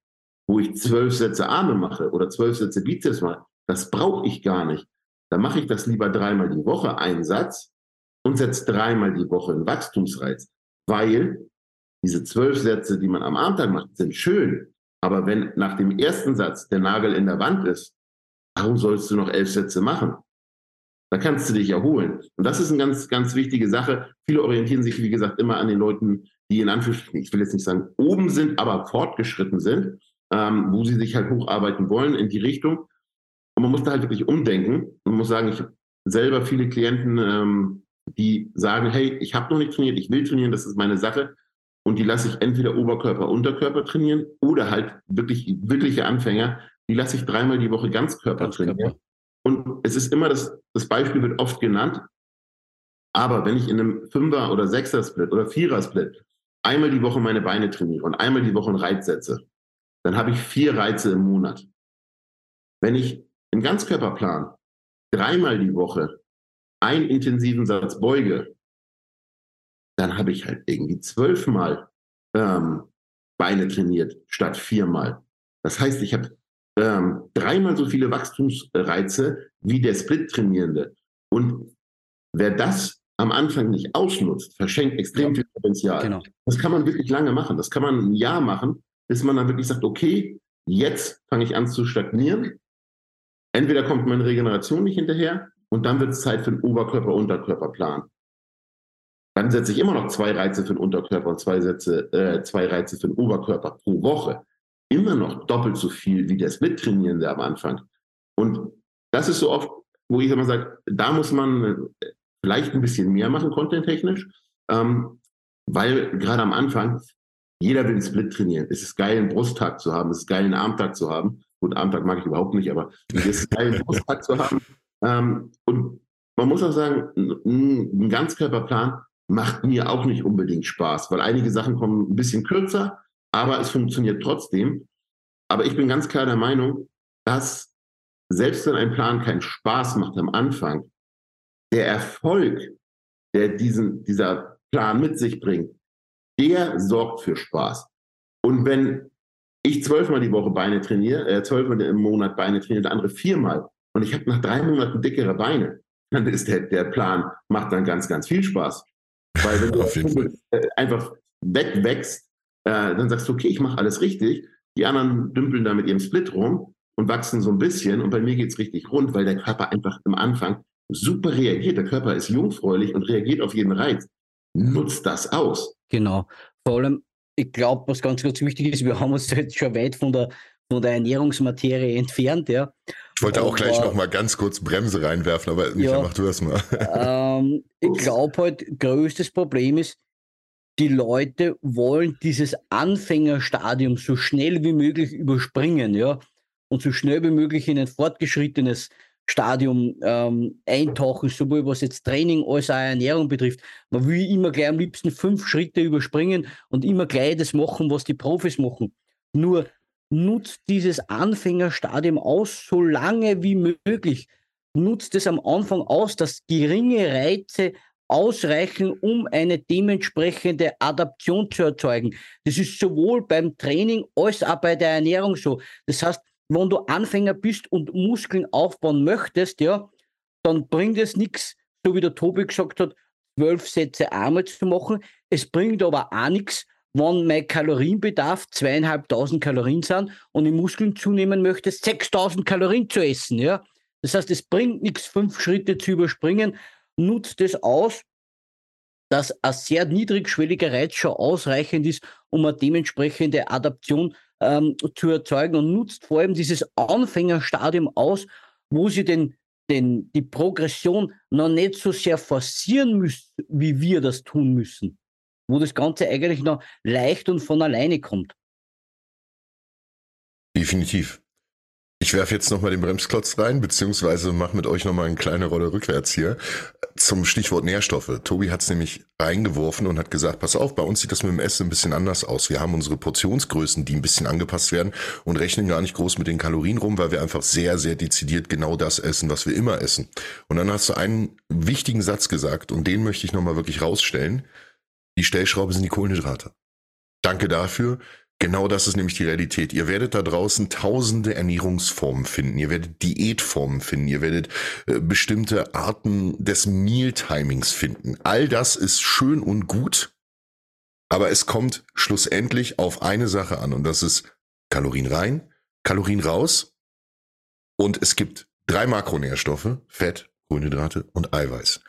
wo ich zwölf Sätze Arme mache oder zwölf Sätze Bizeps mache? Das brauche ich gar nicht. Dann mache ich das lieber dreimal die Woche, einen Satz, und setze dreimal die Woche einen Wachstumsreiz. Weil diese zwölf Sätze, die man am Armtag macht, sind schön. Aber wenn nach dem ersten Satz der Nagel in der Wand ist, warum sollst du noch elf Sätze machen? Da kannst du dich erholen. Und das ist eine ganz, ganz wichtige Sache. Viele orientieren sich, wie gesagt, immer an den Leuten, die in Anführungsstrichen, ich will jetzt nicht sagen oben sind, aber fortgeschritten sind, ähm, wo sie sich halt hocharbeiten wollen in die Richtung. Und man muss da halt wirklich umdenken. Man muss sagen, ich habe selber viele Klienten, ähm, die sagen, hey, ich habe noch nicht trainiert, ich will trainieren, das ist meine Sache. Und die lasse ich entweder Oberkörper, Unterkörper trainieren oder halt wirklich wirkliche Anfänger, die lasse ich dreimal die Woche Ganzkörper, trainieren. Und es ist immer das, das Beispiel wird oft genannt. Aber wenn ich in einem Fünfer- oder Sechser-Split oder Vierer-Split einmal die Woche meine Beine trainiere und einmal die Woche einen Reiz setze, dann habe ich vier Reize im Monat. Wenn ich im Ganzkörperplan dreimal die Woche einen intensiven Satz beuge, dann habe ich halt irgendwie zwölfmal ähm, Beine trainiert statt viermal. Das heißt, ich habe ähm, dreimal so viele Wachstumsreize wie der Split-Trainierende. Und wer das am Anfang nicht ausnutzt, verschenkt extrem ja. viel Potenzial. Genau. Das kann man wirklich lange machen. Das kann man ein Jahr machen, bis man dann wirklich sagt, okay, jetzt fange ich an zu stagnieren. Entweder kommt meine Regeneration nicht hinterher und dann wird es Zeit für einen Oberkörper-Unterkörperplan. Dann setze ich immer noch zwei Reize für den Unterkörper und zwei, Sätze, äh, zwei Reize für den Oberkörper pro Woche immer noch doppelt so viel wie der Split-Trainierende am Anfang. Und das ist so oft, wo ich immer sage, da muss man vielleicht ein bisschen mehr machen, content-technisch, ähm, weil gerade am Anfang jeder will einen Split trainieren. Es ist geil, einen Brusttag zu haben, es ist geil, einen Armtag zu haben. Gut, Armtag mag ich überhaupt nicht, aber es ist geil, einen Brusttag zu haben. Ähm, und man muss auch sagen, ein Ganzkörperplan macht mir auch nicht unbedingt Spaß, weil einige Sachen kommen ein bisschen kürzer, aber es funktioniert trotzdem. Aber ich bin ganz klar der Meinung, dass selbst wenn ein Plan keinen Spaß macht am Anfang, der Erfolg, der diesen, dieser Plan mit sich bringt, der sorgt für Spaß. Und wenn ich zwölfmal die Woche Beine trainiere, äh, zwölfmal im Monat Beine trainiere, der andere viermal, und ich habe nach drei Monaten dickere Beine, dann ist der, der Plan, macht dann ganz, ganz viel Spaß. Weil wenn du äh, einfach wegwächst, äh, dann sagst du, okay, ich mache alles richtig. Die anderen dümpeln da mit ihrem Split rum und wachsen so ein bisschen. Und bei mir geht's richtig rund, weil der Körper einfach am Anfang super reagiert. Der Körper ist jungfräulich und reagiert auf jeden Reiz. Nutzt das aus. Genau. Vor allem, ich glaube, was ganz, ganz wichtig ist, wir haben uns jetzt schon weit von der, von der Ernährungsmaterie entfernt. Ja. Ich wollte auch gleich noch mal ganz kurz Bremse reinwerfen, aber Micha, ja, mach du das mal. Ähm, ich glaube halt, größtes Problem ist, die Leute wollen dieses Anfängerstadium so schnell wie möglich überspringen, ja, und so schnell wie möglich in ein fortgeschrittenes Stadium ähm, eintauchen, sowohl was jetzt Training als auch Ernährung betrifft. Man will immer gleich am liebsten fünf Schritte überspringen und immer gleich das machen, was die Profis machen. Nur nutzt dieses Anfängerstadium aus, so lange wie möglich. Nutzt es am Anfang aus, dass geringe Reize ausreichen, um eine dementsprechende Adaption zu erzeugen. Das ist sowohl beim Training als auch bei der Ernährung so. Das heißt, wenn du Anfänger bist und Muskeln aufbauen möchtest, ja, dann bringt es nichts, so wie der Tobi gesagt hat, zwölf Sätze Arme zu machen. Es bringt aber auch nichts, wenn mein Kalorienbedarf zweieinhalbtausend Kalorien sind und ich Muskeln zunehmen möchte, 6000 Kalorien zu essen. Ja? Das heißt, es bringt nichts, fünf Schritte zu überspringen, nutzt es aus, dass ein sehr niedrigschwelliger Reiz schon ausreichend ist, um eine dementsprechende Adaption ähm, zu erzeugen und nutzt vor allem dieses Anfängerstadium aus, wo sie den, den, die Progression noch nicht so sehr forcieren müssen, wie wir das tun müssen. Wo das Ganze eigentlich noch leicht und von alleine kommt. Definitiv. Ich werfe jetzt nochmal den Bremsklotz rein, beziehungsweise mache mit euch nochmal eine kleine Rolle rückwärts hier zum Stichwort Nährstoffe. Tobi hat es nämlich reingeworfen und hat gesagt, pass auf, bei uns sieht das mit dem Essen ein bisschen anders aus. Wir haben unsere Portionsgrößen, die ein bisschen angepasst werden und rechnen gar nicht groß mit den Kalorien rum, weil wir einfach sehr, sehr dezidiert genau das essen, was wir immer essen. Und dann hast du einen wichtigen Satz gesagt und den möchte ich nochmal wirklich rausstellen. Die Stellschraube sind die Kohlenhydrate. Danke dafür. Genau das ist nämlich die Realität. Ihr werdet da draußen tausende Ernährungsformen finden. Ihr werdet Diätformen finden. Ihr werdet äh, bestimmte Arten des Mealtimings finden. All das ist schön und gut. Aber es kommt schlussendlich auf eine Sache an und das ist Kalorien rein, Kalorien raus. Und es gibt drei Makronährstoffe, Fett, Kohlenhydrate und Eiweiß.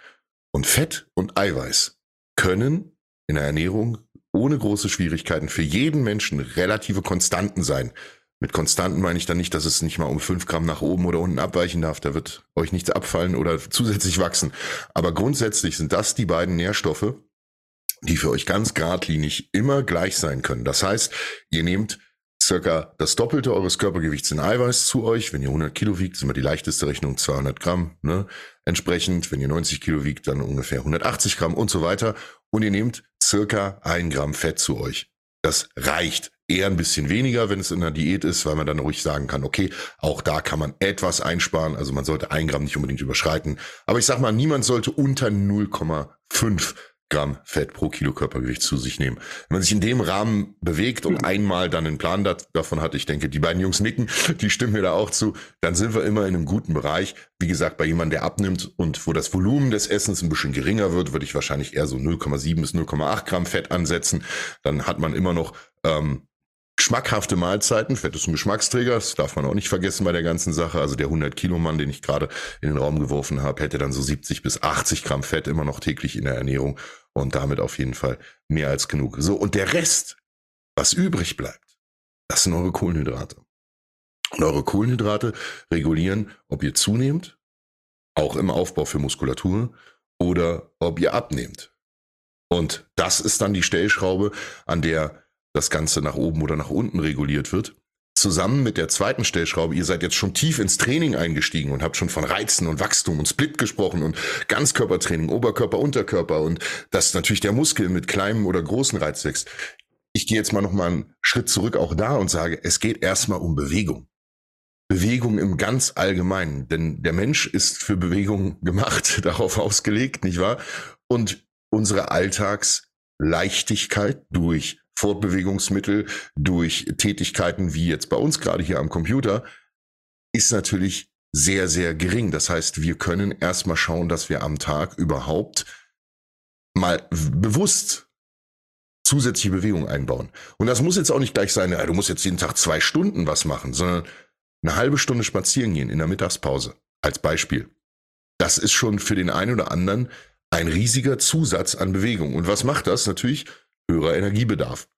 Und Fett und Eiweiß können in der Ernährung ohne große Schwierigkeiten für jeden Menschen relative Konstanten sein. Mit Konstanten meine ich dann nicht, dass es nicht mal um fünf Gramm nach oben oder unten abweichen darf. Da wird euch nichts abfallen oder zusätzlich wachsen. Aber grundsätzlich sind das die beiden Nährstoffe, die für euch ganz geradlinig immer gleich sein können. Das heißt, ihr nehmt circa das Doppelte eures Körpergewichts in Eiweiß zu euch. Wenn ihr 100 Kilo wiegt, sind wir die leichteste Rechnung 200 Gramm. Ne? Entsprechend, wenn ihr 90 Kilo wiegt, dann ungefähr 180 Gramm und so weiter. Und ihr nehmt circa ein Gramm Fett zu euch. Das reicht. Eher ein bisschen weniger, wenn es in einer Diät ist, weil man dann ruhig sagen kann, okay, auch da kann man etwas einsparen. Also man sollte ein Gramm nicht unbedingt überschreiten. Aber ich sag mal, niemand sollte unter 0,5 Gramm Fett pro Kilo Körpergewicht zu sich nehmen. Wenn man sich in dem Rahmen bewegt und einmal dann einen Plan davon hat, ich denke, die beiden Jungs nicken, die stimmen mir da auch zu, dann sind wir immer in einem guten Bereich. Wie gesagt, bei jemandem, der abnimmt und wo das Volumen des Essens ein bisschen geringer wird, würde ich wahrscheinlich eher so 0,7 bis 0,8 Gramm Fett ansetzen. Dann hat man immer noch ähm, Geschmackhafte Mahlzeiten, Fett ist ein Geschmacksträger, das darf man auch nicht vergessen bei der ganzen Sache. Also der 100 Kilo Mann, den ich gerade in den Raum geworfen habe, hätte dann so 70 bis 80 Gramm Fett immer noch täglich in der Ernährung und damit auf jeden Fall mehr als genug. So, und der Rest, was übrig bleibt, das sind eure Kohlenhydrate. Und eure Kohlenhydrate regulieren, ob ihr zunehmt, auch im Aufbau für Muskulatur, oder ob ihr abnehmt. Und das ist dann die Stellschraube, an der das Ganze nach oben oder nach unten reguliert wird. Zusammen mit der zweiten Stellschraube, ihr seid jetzt schon tief ins Training eingestiegen und habt schon von Reizen und Wachstum und Split gesprochen und Ganzkörpertraining, Oberkörper, Unterkörper und dass natürlich der Muskel mit kleinem oder großen Reiz wächst. Ich gehe jetzt mal noch mal einen Schritt zurück auch da und sage, es geht erstmal um Bewegung. Bewegung im ganz Allgemeinen, denn der Mensch ist für Bewegung gemacht, darauf ausgelegt, nicht wahr? Und unsere Alltagsleichtigkeit durch Fortbewegungsmittel durch Tätigkeiten wie jetzt bei uns gerade hier am Computer ist natürlich sehr, sehr gering. Das heißt, wir können erstmal schauen, dass wir am Tag überhaupt mal bewusst zusätzliche Bewegung einbauen. Und das muss jetzt auch nicht gleich sein, du musst jetzt jeden Tag zwei Stunden was machen, sondern eine halbe Stunde spazieren gehen in der Mittagspause als Beispiel. Das ist schon für den einen oder anderen ein riesiger Zusatz an Bewegung. Und was macht das? Natürlich höherer Energiebedarf.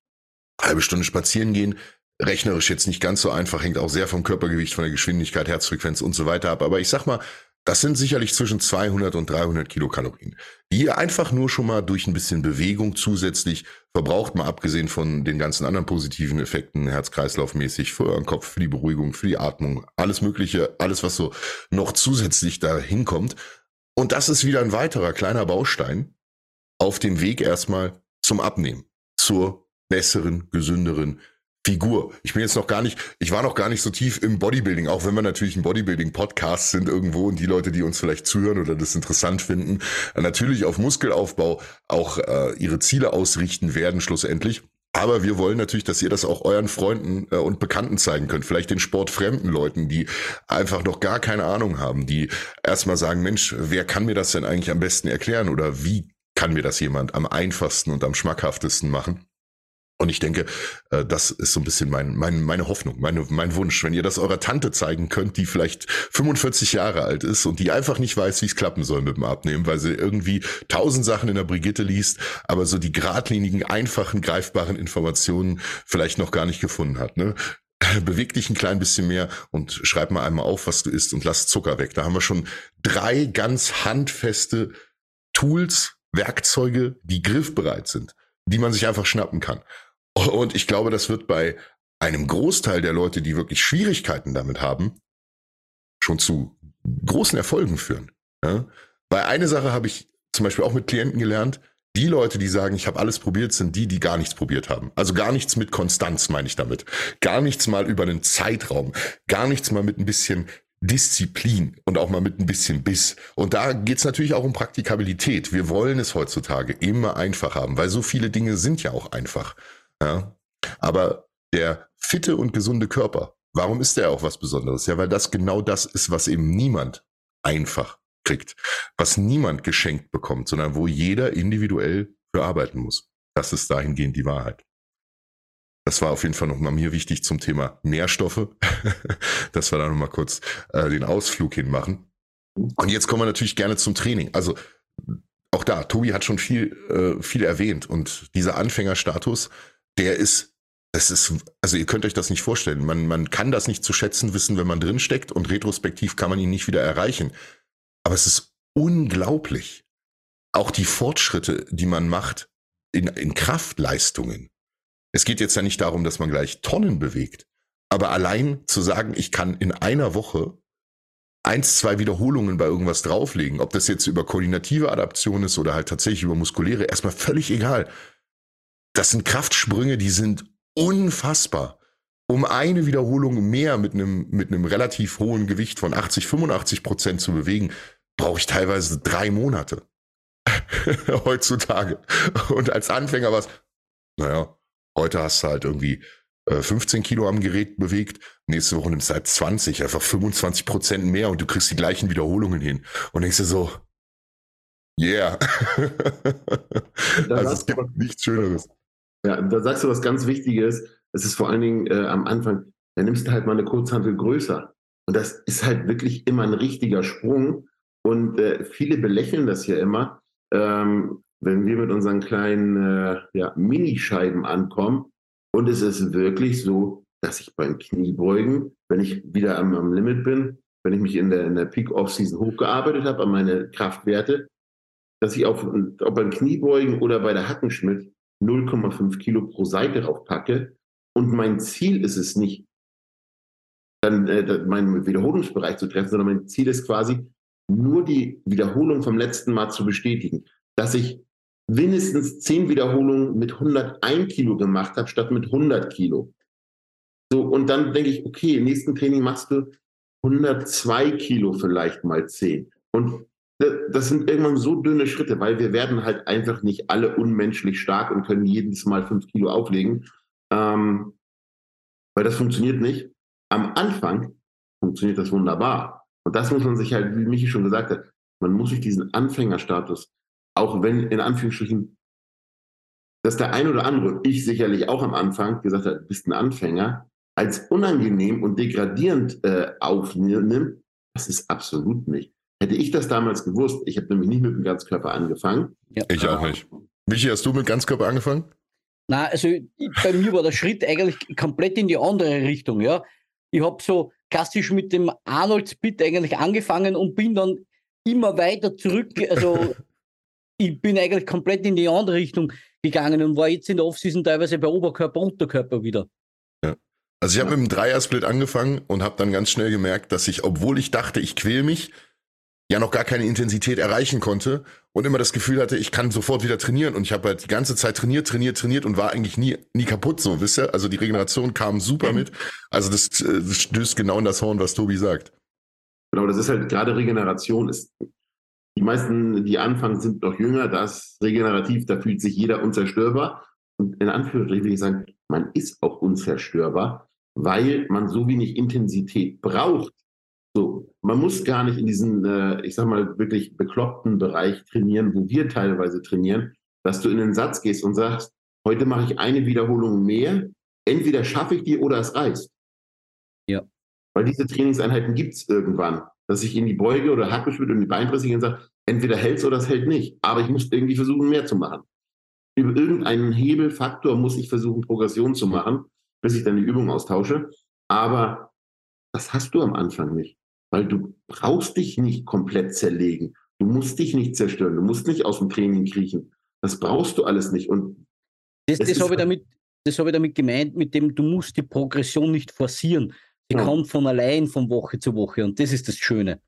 Halbe Stunde spazieren gehen, rechnerisch jetzt nicht ganz so einfach, hängt auch sehr vom Körpergewicht, von der Geschwindigkeit, Herzfrequenz und so weiter ab. Aber ich sag mal, das sind sicherlich zwischen 200 und 300 Kilokalorien, die ihr einfach nur schon mal durch ein bisschen Bewegung zusätzlich verbraucht, mal abgesehen von den ganzen anderen positiven Effekten, Herz-Kreislauf-mäßig, für euren Kopf, für die Beruhigung, für die Atmung, alles Mögliche, alles, was so noch zusätzlich da hinkommt. Und das ist wieder ein weiterer kleiner Baustein auf dem Weg erstmal zum Abnehmen, zur besseren, gesünderen Figur. Ich bin jetzt noch gar nicht, ich war noch gar nicht so tief im Bodybuilding, auch wenn wir natürlich ein Bodybuilding-Podcast sind irgendwo und die Leute, die uns vielleicht zuhören oder das interessant finden, natürlich auf Muskelaufbau auch äh, ihre Ziele ausrichten werden schlussendlich. Aber wir wollen natürlich, dass ihr das auch euren Freunden äh, und Bekannten zeigen könnt. Vielleicht den sportfremden Leuten, die einfach noch gar keine Ahnung haben, die erstmal sagen, Mensch, wer kann mir das denn eigentlich am besten erklären oder wie kann mir das jemand am einfachsten und am schmackhaftesten machen? Und ich denke, äh, das ist so ein bisschen mein, mein, meine Hoffnung, meine, mein Wunsch. Wenn ihr das eurer Tante zeigen könnt, die vielleicht 45 Jahre alt ist und die einfach nicht weiß, wie es klappen soll mit dem Abnehmen, weil sie irgendwie tausend Sachen in der Brigitte liest, aber so die geradlinigen, einfachen, greifbaren Informationen vielleicht noch gar nicht gefunden hat. Ne? Beweg dich ein klein bisschen mehr und schreib mal einmal auf, was du isst und lass Zucker weg. Da haben wir schon drei ganz handfeste Tools, Werkzeuge, die griffbereit sind, die man sich einfach schnappen kann. Und ich glaube, das wird bei einem Großteil der Leute, die wirklich Schwierigkeiten damit haben, schon zu großen Erfolgen führen. Ja? Bei einer Sache habe ich zum Beispiel auch mit Klienten gelernt, die Leute, die sagen, ich habe alles probiert, sind die, die gar nichts probiert haben. Also gar nichts mit Konstanz, meine ich damit. Gar nichts mal über einen Zeitraum. Gar nichts mal mit ein bisschen Disziplin und auch mal mit ein bisschen Biss. Und da geht's natürlich auch um Praktikabilität. Wir wollen es heutzutage immer einfach haben, weil so viele Dinge sind ja auch einfach. Ja? Aber der fitte und gesunde Körper, warum ist der auch was Besonderes? Ja, weil das genau das ist, was eben niemand einfach kriegt, was niemand geschenkt bekommt, sondern wo jeder individuell für arbeiten muss. Das ist dahingehend die Wahrheit. Das war auf jeden Fall nochmal mir wichtig zum Thema Nährstoffe, dass wir da nochmal kurz äh, den Ausflug hinmachen. Und jetzt kommen wir natürlich gerne zum Training. Also auch da, Tobi hat schon viel, äh, viel erwähnt und dieser Anfängerstatus, der ist, das ist, also ihr könnt euch das nicht vorstellen. Man, man kann das nicht zu schätzen wissen, wenn man drinsteckt und retrospektiv kann man ihn nicht wieder erreichen. Aber es ist unglaublich. Auch die Fortschritte, die man macht in, in Kraftleistungen. Es geht jetzt ja nicht darum, dass man gleich Tonnen bewegt. Aber allein zu sagen, ich kann in einer Woche eins, zwei Wiederholungen bei irgendwas drauflegen, ob das jetzt über koordinative Adaption ist oder halt tatsächlich über muskuläre, erstmal völlig egal. Das sind Kraftsprünge, die sind unfassbar. Um eine Wiederholung mehr mit einem, mit einem relativ hohen Gewicht von 80, 85 Prozent zu bewegen, brauche ich teilweise drei Monate. Heutzutage. Und als Anfänger war es, naja, heute hast du halt irgendwie 15 äh, Kilo am Gerät bewegt, nächste Woche nimmst du halt 20, einfach 25 Prozent mehr und du kriegst die gleichen Wiederholungen hin. Und denkst dir so, yeah. also es gibt nichts Schöneres. Ja, da sagst du was ganz Wichtiges. Es ist vor allen Dingen äh, am Anfang, da nimmst du halt mal eine Kurzhantel größer. Und das ist halt wirklich immer ein richtiger Sprung. Und äh, viele belächeln das ja immer, ähm, wenn wir mit unseren kleinen äh, ja, Minischeiben ankommen. Und es ist wirklich so, dass ich beim Kniebeugen, wenn ich wieder am, am Limit bin, wenn ich mich in der, in der Peak-Off-Season hochgearbeitet habe an meine Kraftwerte, dass ich auf, ob beim Kniebeugen oder bei der Hackenschmidt 0,5 Kilo pro Seite draufpacke. Und mein Ziel ist es nicht, dann äh, meinen Wiederholungsbereich zu treffen, sondern mein Ziel ist quasi, nur die Wiederholung vom letzten Mal zu bestätigen. Dass ich mindestens 10 Wiederholungen mit 101 Kilo gemacht habe, statt mit 100 Kilo. So, und dann denke ich, okay, im nächsten Training machst du 102 Kilo vielleicht mal 10. Und das sind irgendwann so dünne Schritte, weil wir werden halt einfach nicht alle unmenschlich stark und können jedes Mal fünf Kilo auflegen. Ähm, weil das funktioniert nicht. Am Anfang funktioniert das wunderbar. Und das muss man sich halt, wie Michi schon gesagt hat, man muss sich diesen Anfängerstatus, auch wenn in Anführungsstrichen, dass der ein oder andere, ich sicherlich auch am Anfang gesagt hat, bist ein Anfänger, als unangenehm und degradierend äh, aufnimmt, das ist absolut nicht. Hätte ich das damals gewusst, ich habe nämlich nicht mit dem Ganzkörper angefangen. Ja. Ich auch nicht. Michi, hast du mit Ganzkörper angefangen? Na, also bei mir war der Schritt eigentlich komplett in die andere Richtung, ja. Ich habe so klassisch mit dem Arnold Spit eigentlich angefangen und bin dann immer weiter zurück. Also ich bin eigentlich komplett in die andere Richtung gegangen und war jetzt in der Offseason teilweise bei Oberkörper, Unterkörper wieder. Ja. Also ich habe mit dem Dreiersplit angefangen und habe dann ganz schnell gemerkt, dass ich, obwohl ich dachte, ich quäl mich, ja noch gar keine Intensität erreichen konnte und immer das Gefühl hatte, ich kann sofort wieder trainieren und ich habe halt die ganze Zeit trainiert, trainiert, trainiert und war eigentlich nie nie kaputt so, wisst ihr? Also die Regeneration kam super mit. Also das, das stößt genau in das Horn, was Tobi sagt. Genau, das ist halt gerade Regeneration ist die meisten, die anfangen, sind noch jünger, das ist regenerativ, da fühlt sich jeder unzerstörbar. Und in Anführungsstrichen will ich sagen, man ist auch unzerstörbar, weil man so wenig Intensität braucht, so, man muss gar nicht in diesen, äh, ich sag mal, wirklich bekloppten Bereich trainieren, wo wir teilweise trainieren, dass du in den Satz gehst und sagst, Heute mache ich eine Wiederholung mehr. Entweder schaffe ich die oder es reißt. Ja. Weil diese Trainingseinheiten gibt es irgendwann, dass ich in die Beuge oder Hackbeschmidt und die Beinpresse und sage, entweder hält es oder es hält nicht. Aber ich muss irgendwie versuchen, mehr zu machen. Über irgendeinen Hebelfaktor muss ich versuchen, Progression zu machen, bis ich dann die Übung austausche. Aber das hast du am Anfang nicht, weil du brauchst dich nicht komplett zerlegen. Du musst dich nicht zerstören. Du musst nicht aus dem Training kriechen. Das brauchst du alles nicht. Und das, das habe ich, damit, das hab ich damit gemeint, mit dem, du musst die Progression nicht forcieren. Sie ja. kommt von allein von Woche zu Woche und das ist das Schöne.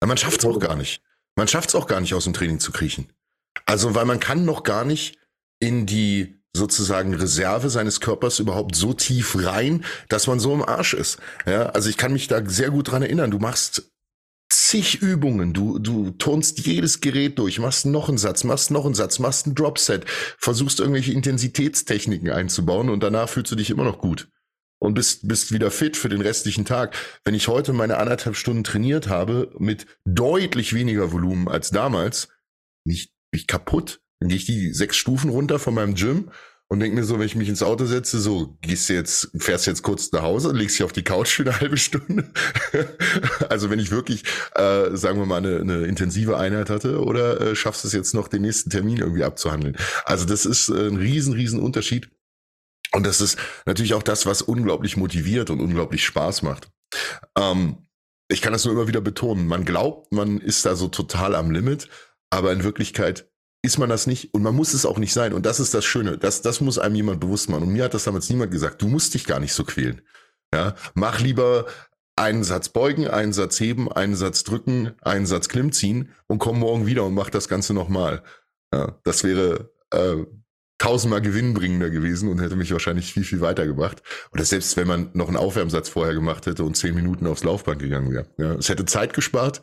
Ja, man schafft es auch gar nicht. Man schafft es auch gar nicht, aus dem Training zu kriechen. Also, weil man kann noch gar nicht in die sozusagen Reserve seines Körpers überhaupt so tief rein, dass man so im Arsch ist. Ja, also ich kann mich da sehr gut dran erinnern. Du machst zig Übungen. Du, du turnst jedes Gerät durch, machst noch einen Satz, machst noch einen Satz, machst ein Dropset, versuchst irgendwelche Intensitätstechniken einzubauen und danach fühlst du dich immer noch gut und bist, bist wieder fit für den restlichen Tag. Wenn ich heute meine anderthalb Stunden trainiert habe mit deutlich weniger Volumen als damals, nicht ich kaputt. Dann gehe ich die sechs Stufen runter von meinem Gym und denke mir so, wenn ich mich ins Auto setze, so, gehst du jetzt, fährst jetzt kurz nach Hause, legst dich auf die Couch für eine halbe Stunde. also wenn ich wirklich, äh, sagen wir mal, eine, eine intensive Einheit hatte oder äh, schaffst es jetzt noch, den nächsten Termin irgendwie abzuhandeln. Also das ist äh, ein riesen, riesen Unterschied. Und das ist natürlich auch das, was unglaublich motiviert und unglaublich Spaß macht. Ähm, ich kann das nur immer wieder betonen. Man glaubt, man ist da so total am Limit, aber in Wirklichkeit ist man das nicht und man muss es auch nicht sein. Und das ist das Schöne. Das, das muss einem jemand bewusst machen. Und mir hat das damals niemand gesagt. Du musst dich gar nicht so quälen. Ja, mach lieber einen Satz beugen, einen Satz heben, einen Satz drücken, einen Satz Klimm ziehen und komm morgen wieder und mach das Ganze nochmal. Ja, das wäre äh, tausendmal gewinnbringender gewesen und hätte mich wahrscheinlich viel, viel weitergebracht. Oder selbst wenn man noch einen Aufwärmsatz vorher gemacht hätte und zehn Minuten aufs Laufband gegangen wäre. Ja, es hätte Zeit gespart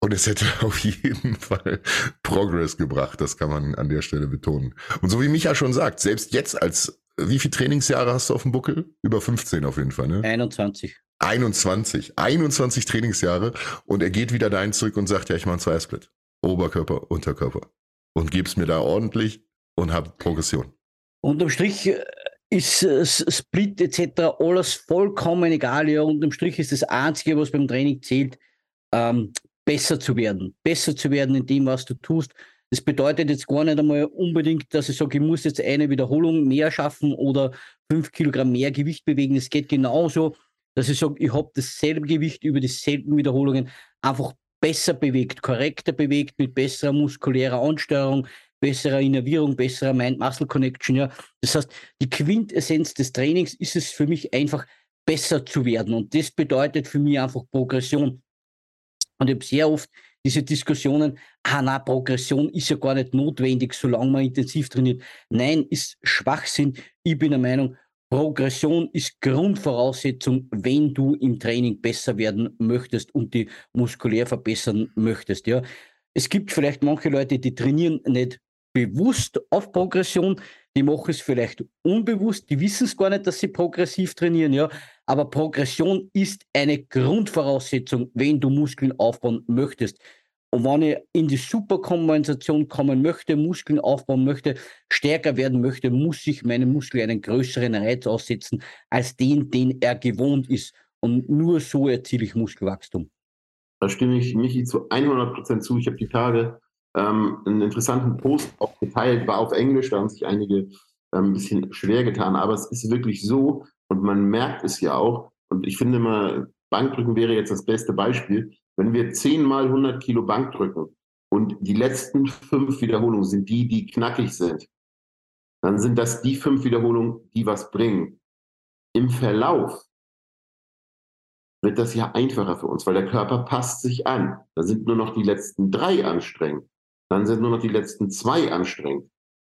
und es hätte auf jeden Fall Progress gebracht, das kann man an der Stelle betonen. Und so wie Micha schon sagt, selbst jetzt als, wie viele Trainingsjahre hast du auf dem Buckel? Über 15 auf jeden Fall, ne? 21. 21. 21 Trainingsjahre und er geht wieder dahin zurück und sagt, ja, ich mache einen Zweiersplit. Oberkörper, Unterkörper. Und gib's mir da ordentlich und hab Progression. Unterm Strich äh, ist äh, Split etc. alles vollkommen egal. Ja, unterm Strich ist das Einzige, was beim Training zählt, ähm, besser zu werden. Besser zu werden in dem, was du tust. Das bedeutet jetzt gar nicht einmal unbedingt, dass ich sage, ich muss jetzt eine Wiederholung mehr schaffen oder fünf Kilogramm mehr Gewicht bewegen. Es geht genauso, dass ich sage, ich habe dasselbe Gewicht über dieselben Wiederholungen einfach besser bewegt, korrekter bewegt, mit besserer muskulärer Ansteuerung, besserer Innervierung, besserer Mind-Muscle-Connection. Ja. Das heißt, die Quintessenz des Trainings ist es für mich einfach, besser zu werden. Und das bedeutet für mich einfach Progression. Und ich habe sehr oft diese Diskussionen, ah na, Progression ist ja gar nicht notwendig, solange man intensiv trainiert. Nein, ist Schwachsinn. Ich bin der Meinung, Progression ist Grundvoraussetzung, wenn du im Training besser werden möchtest und die muskulär verbessern möchtest. Ja. Es gibt vielleicht manche Leute, die trainieren nicht bewusst auf Progression, die machen es vielleicht unbewusst, die wissen es gar nicht, dass sie progressiv trainieren, ja. Aber Progression ist eine Grundvoraussetzung, wenn du Muskeln aufbauen möchtest. Und wenn ich in die Superkompensation kommen möchte, Muskeln aufbauen möchte, stärker werden möchte, muss ich meinem Muskel einen größeren Reiz aussetzen als den, den er gewohnt ist. Und nur so erziele ich Muskelwachstum. Da stimme ich Michi zu 100 Prozent zu. Ich habe die Tage ähm, einen interessanten Post auch geteilt, war auf Englisch, da haben sich einige ähm, ein bisschen schwer getan, aber es ist wirklich so und man merkt es ja auch und ich finde mal, Bankdrücken wäre jetzt das beste Beispiel. Wenn wir 10 mal 100 Kilo Bank drücken und die letzten fünf Wiederholungen sind die, die knackig sind, dann sind das die fünf Wiederholungen, die was bringen. Im Verlauf wird das ja einfacher für uns, weil der Körper passt sich an. Da sind nur noch die letzten drei anstrengend. Dann sind nur noch die letzten zwei anstrengend,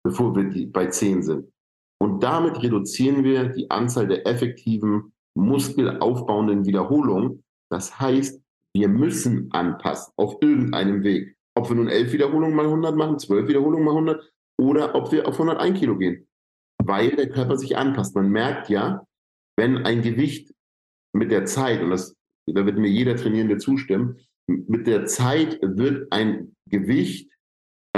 bevor wir die bei zehn sind. Und damit reduzieren wir die Anzahl der effektiven muskelaufbauenden Wiederholungen. Das heißt, wir müssen anpassen auf irgendeinem Weg. Ob wir nun elf Wiederholungen mal 100 machen, zwölf Wiederholungen mal 100 oder ob wir auf 101 Kilo gehen. Weil der Körper sich anpasst. Man merkt ja, wenn ein Gewicht mit der Zeit, und das, da wird mir jeder Trainierende zustimmen, mit der Zeit wird ein Gewicht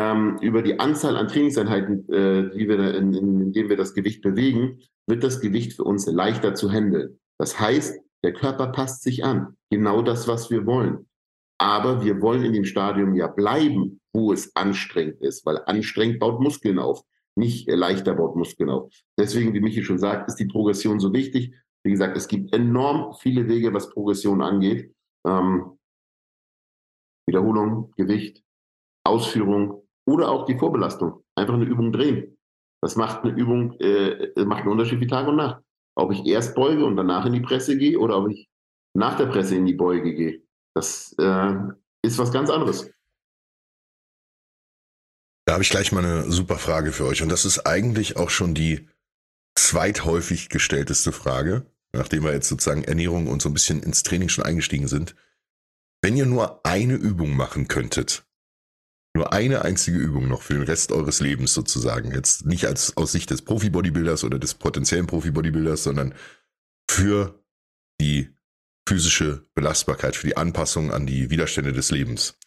ähm, über die Anzahl an Trainingseinheiten, äh, die wir in, in, in denen wir das Gewicht bewegen, wird das Gewicht für uns leichter zu handeln. Das heißt, der Körper passt sich an. Genau das, was wir wollen. Aber wir wollen in dem Stadium ja bleiben, wo es anstrengend ist, weil anstrengend baut Muskeln auf, nicht leichter baut Muskeln auf. Deswegen, wie Michi schon sagt, ist die Progression so wichtig. Wie gesagt, es gibt enorm viele Wege, was Progression angeht. Ähm, Wiederholung, Gewicht, Ausführung oder auch die Vorbelastung. Einfach eine Übung drehen. Das macht eine Übung, äh, macht einen Unterschied wie Tag und Nacht. Ob ich erst beuge und danach in die Presse gehe oder ob ich nach der Presse in die Beuge gehe. Das äh, ist was ganz anderes. Da habe ich gleich mal eine super Frage für euch. Und das ist eigentlich auch schon die zweithäufig gestellteste Frage, nachdem wir jetzt sozusagen Ernährung und so ein bisschen ins Training schon eingestiegen sind. Wenn ihr nur eine Übung machen könntet, nur eine einzige Übung noch für den Rest eures Lebens sozusagen, jetzt nicht als aus Sicht des Profi-Bodybuilders oder des potenziellen Profi-Bodybuilders, sondern für die physische Belastbarkeit, für die Anpassung an die Widerstände des Lebens.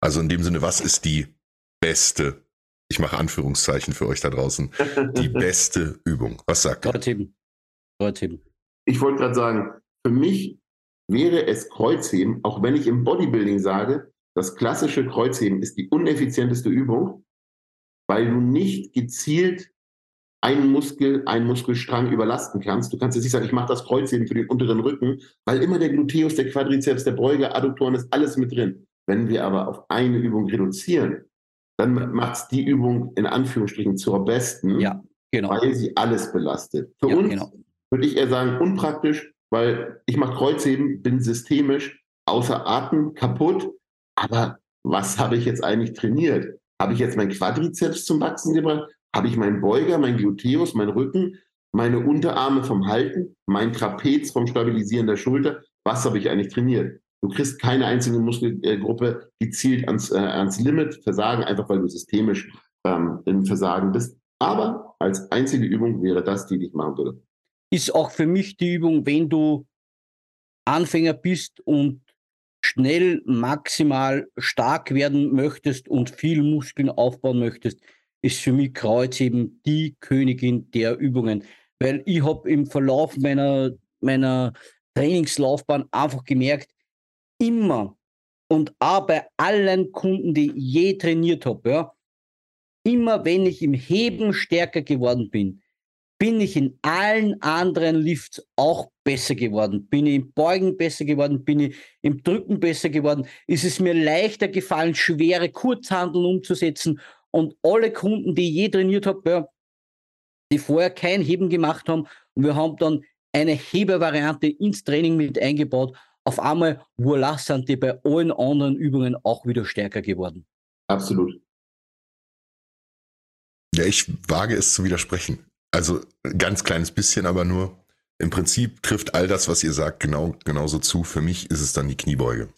Also in dem Sinne, was ist die beste, ich mache Anführungszeichen für euch da draußen, die beste Übung? Was sagt ihr? Kreuzheben. Kreuzheben. Ich wollte gerade sagen, für mich wäre es Kreuzheben, auch wenn ich im Bodybuilding sage, das klassische Kreuzheben ist die uneffizienteste Übung, weil du nicht gezielt einen Muskel, einen Muskelstrang überlasten kannst. Du kannst jetzt nicht sagen, ich mache das Kreuzheben für den unteren Rücken, weil immer der Gluteus, der Quadrizeps, der Beuger, Adduktoren ist alles mit drin. Wenn wir aber auf eine Übung reduzieren, dann macht es die Übung in Anführungsstrichen zur besten, ja, genau. weil sie alles belastet. Für ja, uns genau. würde ich eher sagen, unpraktisch, weil ich mache Kreuzheben, bin systemisch außer Atem, kaputt. Aber was habe ich jetzt eigentlich trainiert? Habe ich jetzt mein Quadrizeps zum Wachsen gebracht? Habe ich meinen Beuger, mein Gluteus, mein Rücken, meine Unterarme vom Halten, mein Trapez vom Stabilisieren der Schulter? Was habe ich eigentlich trainiert? Du kriegst keine einzelne Muskelgruppe gezielt ans, äh, ans Limit versagen, einfach weil du systemisch ähm, im Versagen bist. Aber als einzige Übung wäre das, die ich machen würde. Ist auch für mich die Übung, wenn du Anfänger bist und schnell maximal stark werden möchtest und viel Muskeln aufbauen möchtest, ist für mich Kreuzheben die Königin der Übungen. Weil ich habe im Verlauf meiner, meiner Trainingslaufbahn einfach gemerkt, immer und auch bei allen Kunden, die ich je trainiert habe, ja, immer wenn ich im Heben stärker geworden bin, bin ich in allen anderen Lifts auch besser geworden. Bin ich im Beugen besser geworden, bin ich im Drücken besser geworden. Ist es mir leichter gefallen, schwere Kurzhandeln umzusetzen. Und alle Kunden, die ich je trainiert habe, die vorher kein Heben gemacht haben, und wir haben dann eine Hebervariante ins Training mit eingebaut. Auf einmal, voilà, sind die bei allen anderen Übungen auch wieder stärker geworden. Absolut. Ja, ich wage es zu widersprechen. Also ganz kleines bisschen, aber nur. Im Prinzip trifft all das, was ihr sagt, genau, genauso zu. Für mich ist es dann die Kniebeuge.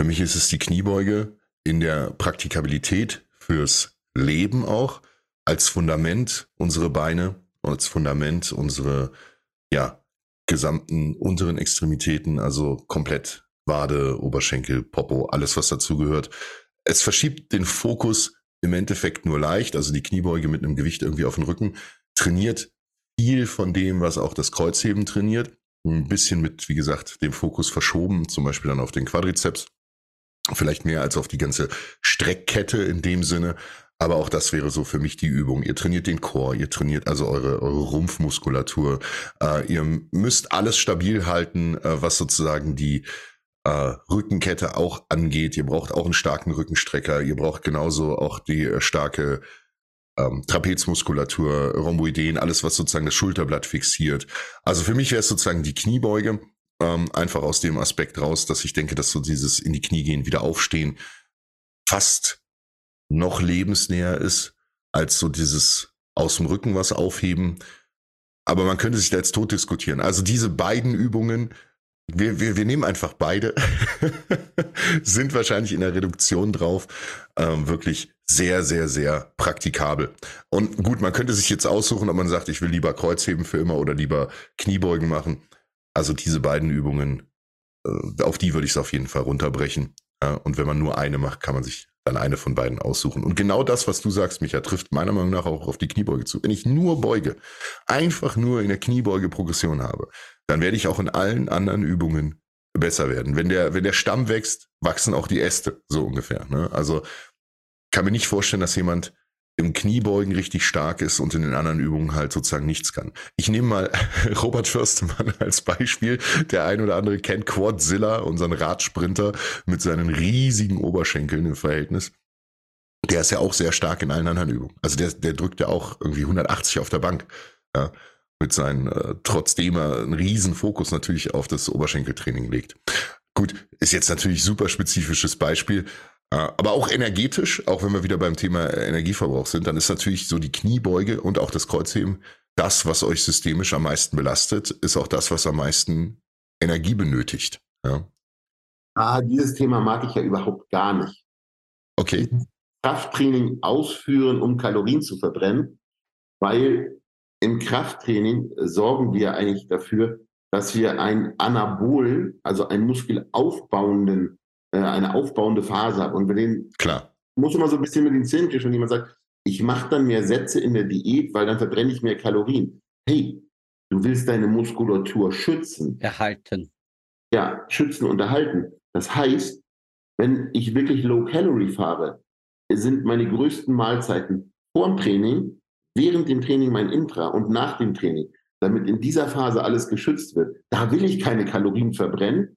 Für mich ist es die Kniebeuge in der Praktikabilität fürs Leben auch, als Fundament unsere Beine, als Fundament unsere, ja, gesamten unteren Extremitäten, also komplett Wade, Oberschenkel, Popo, alles was dazugehört. Es verschiebt den Fokus im Endeffekt nur leicht, also die Kniebeuge mit einem Gewicht irgendwie auf den Rücken, trainiert viel von dem, was auch das Kreuzheben trainiert. Ein bisschen mit, wie gesagt, dem Fokus verschoben, zum Beispiel dann auf den Quadrizeps. Vielleicht mehr als auf die ganze Streckkette in dem Sinne. Aber auch das wäre so für mich die Übung. Ihr trainiert den Chor, ihr trainiert also eure, eure Rumpfmuskulatur. Äh, ihr müsst alles stabil halten, äh, was sozusagen die äh, Rückenkette auch angeht. Ihr braucht auch einen starken Rückenstrecker. Ihr braucht genauso auch die äh, starke ähm, Trapezmuskulatur, Rhomboideen, alles, was sozusagen das Schulterblatt fixiert. Also für mich wäre es sozusagen die Kniebeuge, ähm, einfach aus dem Aspekt raus, dass ich denke, dass so dieses in die Knie gehen, wieder aufstehen, fast noch lebensnäher ist, als so dieses aus dem Rücken was aufheben. Aber man könnte sich da jetzt tot diskutieren. Also diese beiden Übungen wir, wir, wir nehmen einfach beide, sind wahrscheinlich in der Reduktion drauf, ähm, wirklich sehr, sehr, sehr praktikabel. Und gut, man könnte sich jetzt aussuchen, ob man sagt, ich will lieber Kreuzheben für immer oder lieber Kniebeugen machen. Also diese beiden Übungen, äh, auf die würde ich es auf jeden Fall runterbrechen. Und wenn man nur eine macht, kann man sich dann eine von beiden aussuchen. Und genau das, was du sagst, Micha, trifft meiner Meinung nach auch auf die Kniebeuge zu. Wenn ich nur beuge, einfach nur in der Kniebeuge Progression habe, dann werde ich auch in allen anderen Übungen besser werden. Wenn der, wenn der Stamm wächst, wachsen auch die Äste, so ungefähr. Ne? Also kann mir nicht vorstellen, dass jemand im Kniebeugen richtig stark ist und in den anderen Übungen halt sozusagen nichts kann. Ich nehme mal Robert Förstemann als Beispiel. Der ein oder andere kennt Quadzilla, unseren Radsprinter mit seinen riesigen Oberschenkeln im Verhältnis. Der ist ja auch sehr stark in allen anderen Übungen. Also der, der drückt ja auch irgendwie 180 auf der Bank. Ja, mit seinen, äh, trotzdem er einen riesen Fokus natürlich auf das Oberschenkeltraining legt. Gut, ist jetzt natürlich super spezifisches Beispiel, aber auch energetisch, auch wenn wir wieder beim Thema Energieverbrauch sind, dann ist natürlich so die Kniebeuge und auch das Kreuzheben das, was euch systemisch am meisten belastet, ist auch das, was am meisten Energie benötigt. Ja. Ah, dieses Thema mag ich ja überhaupt gar nicht. Okay. Krafttraining ausführen, um Kalorien zu verbrennen, weil im Krafttraining sorgen wir eigentlich dafür, dass wir ein Anabol, also einen muskelaufbauenden äh, eine aufbauende Phase habe. Und bei denen Klar. muss immer so ein bisschen mit den Zähnen wenn jemand sagt, ich mache dann mehr Sätze in der Diät, weil dann verbrenne ich mehr Kalorien. Hey, du willst deine Muskulatur schützen. Erhalten. Ja, schützen und erhalten. Das heißt, wenn ich wirklich Low Calorie fahre, sind meine größten Mahlzeiten vor dem Training, während dem Training mein Intra und nach dem Training, damit in dieser Phase alles geschützt wird. Da will ich keine Kalorien verbrennen,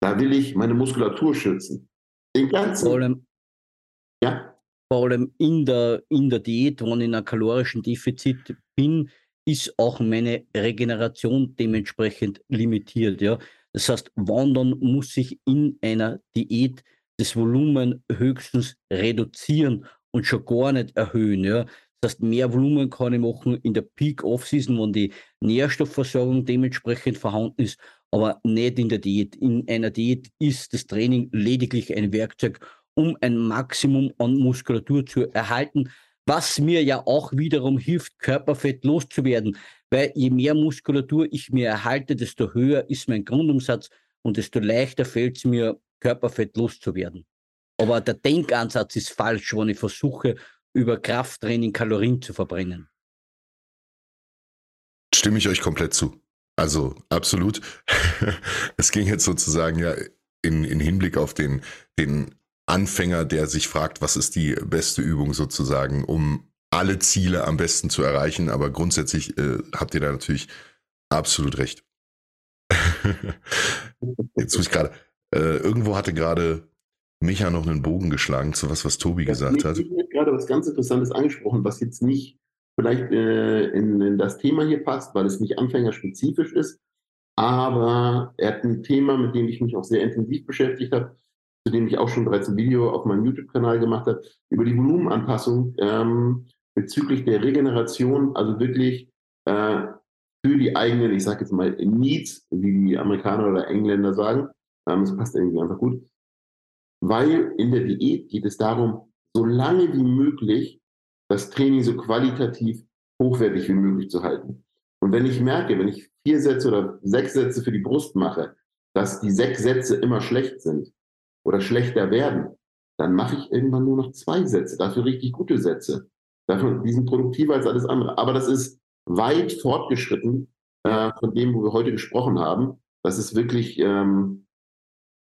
da will ich meine Muskulatur schützen. Den ganzen. Vor allem, ja. Vor allem in der, in der Diät, wenn ich in einem kalorischen Defizit bin, ist auch meine Regeneration dementsprechend limitiert. Ja? Das heißt, wandern muss ich in einer Diät das Volumen höchstens reduzieren und schon gar nicht erhöhen. Ja? Das heißt, mehr Volumen kann ich machen in der Peak Off-Season, wenn die Nährstoffversorgung dementsprechend vorhanden ist aber nicht in der Diät. In einer Diät ist das Training lediglich ein Werkzeug, um ein Maximum an Muskulatur zu erhalten, was mir ja auch wiederum hilft, Körperfett loszuwerden. Weil je mehr Muskulatur ich mir erhalte, desto höher ist mein Grundumsatz und desto leichter fällt es mir, Körperfett loszuwerden. Aber der Denkansatz ist falsch, wenn ich versuche, über Krafttraining Kalorien zu verbrennen. Stimme ich euch komplett zu. Also absolut. es ging jetzt sozusagen ja in, in Hinblick auf den, den Anfänger, der sich fragt, was ist die beste Übung sozusagen, um alle Ziele am besten zu erreichen. Aber grundsätzlich äh, habt ihr da natürlich absolut recht. jetzt muss ich gerade, äh, irgendwo hatte gerade Micha noch einen Bogen geschlagen zu was, was Tobi das gesagt hat. Ich habe gerade was ganz Interessantes angesprochen, was jetzt nicht vielleicht äh, in, in, das Thema hier passt, weil es nicht anfängerspezifisch ist. Aber er hat ein Thema, mit dem ich mich auch sehr intensiv beschäftigt habe, zu dem ich auch schon bereits ein Video auf meinem YouTube-Kanal gemacht habe, über die Volumenanpassung ähm, bezüglich der Regeneration, also wirklich äh, für die eigenen, ich sage jetzt mal, Needs, wie die Amerikaner oder Engländer sagen. Ähm, das passt irgendwie einfach gut. Weil in der Diät geht es darum, so lange wie möglich das Training so qualitativ hochwertig wie möglich zu halten. Und wenn ich merke, wenn ich vier Sätze oder sechs Sätze für die Brust mache, dass die sechs Sätze immer schlecht sind oder schlechter werden, dann mache ich irgendwann nur noch zwei Sätze, dafür richtig gute Sätze. Dafür, die sind produktiver als alles andere. Aber das ist weit fortgeschritten äh, von dem, wo wir heute gesprochen haben. Das ist wirklich ähm,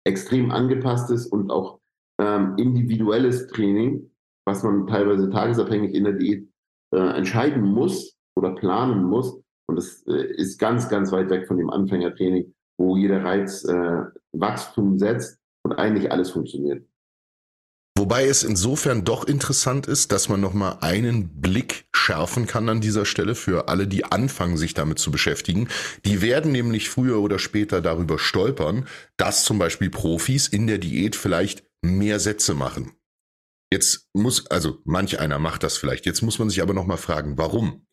extrem angepasstes und auch ähm, individuelles Training, was man teilweise tagesabhängig in der Diät äh, entscheiden muss oder planen muss. Und das äh, ist ganz, ganz weit weg von dem Anfängertraining, wo jeder Reiz äh, Wachstum setzt und eigentlich alles funktioniert. Wobei es insofern doch interessant ist, dass man nochmal einen Blick schärfen kann an dieser Stelle für alle, die anfangen, sich damit zu beschäftigen. Die werden nämlich früher oder später darüber stolpern, dass zum Beispiel Profis in der Diät vielleicht mehr Sätze machen. Jetzt muss, also manch einer macht das vielleicht. Jetzt muss man sich aber nochmal fragen, warum?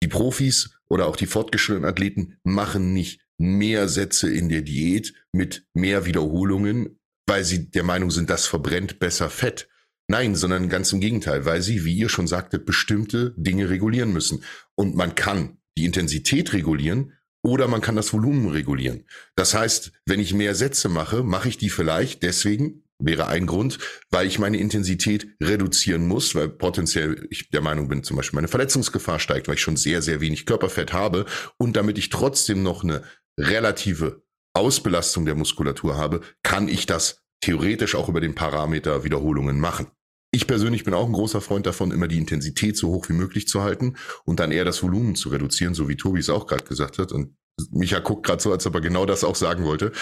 Die Profis oder auch die fortgeschrittenen Athleten machen nicht mehr Sätze in der Diät mit mehr Wiederholungen, weil sie der Meinung sind, das verbrennt besser Fett. Nein, sondern ganz im Gegenteil, weil sie, wie ihr schon sagtet, bestimmte Dinge regulieren müssen. Und man kann die Intensität regulieren oder man kann das Volumen regulieren. Das heißt, wenn ich mehr Sätze mache, mache ich die vielleicht deswegen, wäre ein Grund, weil ich meine Intensität reduzieren muss, weil potenziell ich der Meinung bin, zum Beispiel meine Verletzungsgefahr steigt, weil ich schon sehr, sehr wenig Körperfett habe und damit ich trotzdem noch eine relative Ausbelastung der Muskulatur habe, kann ich das theoretisch auch über den Parameter Wiederholungen machen. Ich persönlich bin auch ein großer Freund davon, immer die Intensität so hoch wie möglich zu halten und dann eher das Volumen zu reduzieren, so wie Tobi es auch gerade gesagt hat. Und Micha guckt gerade so, als ob er genau das auch sagen wollte.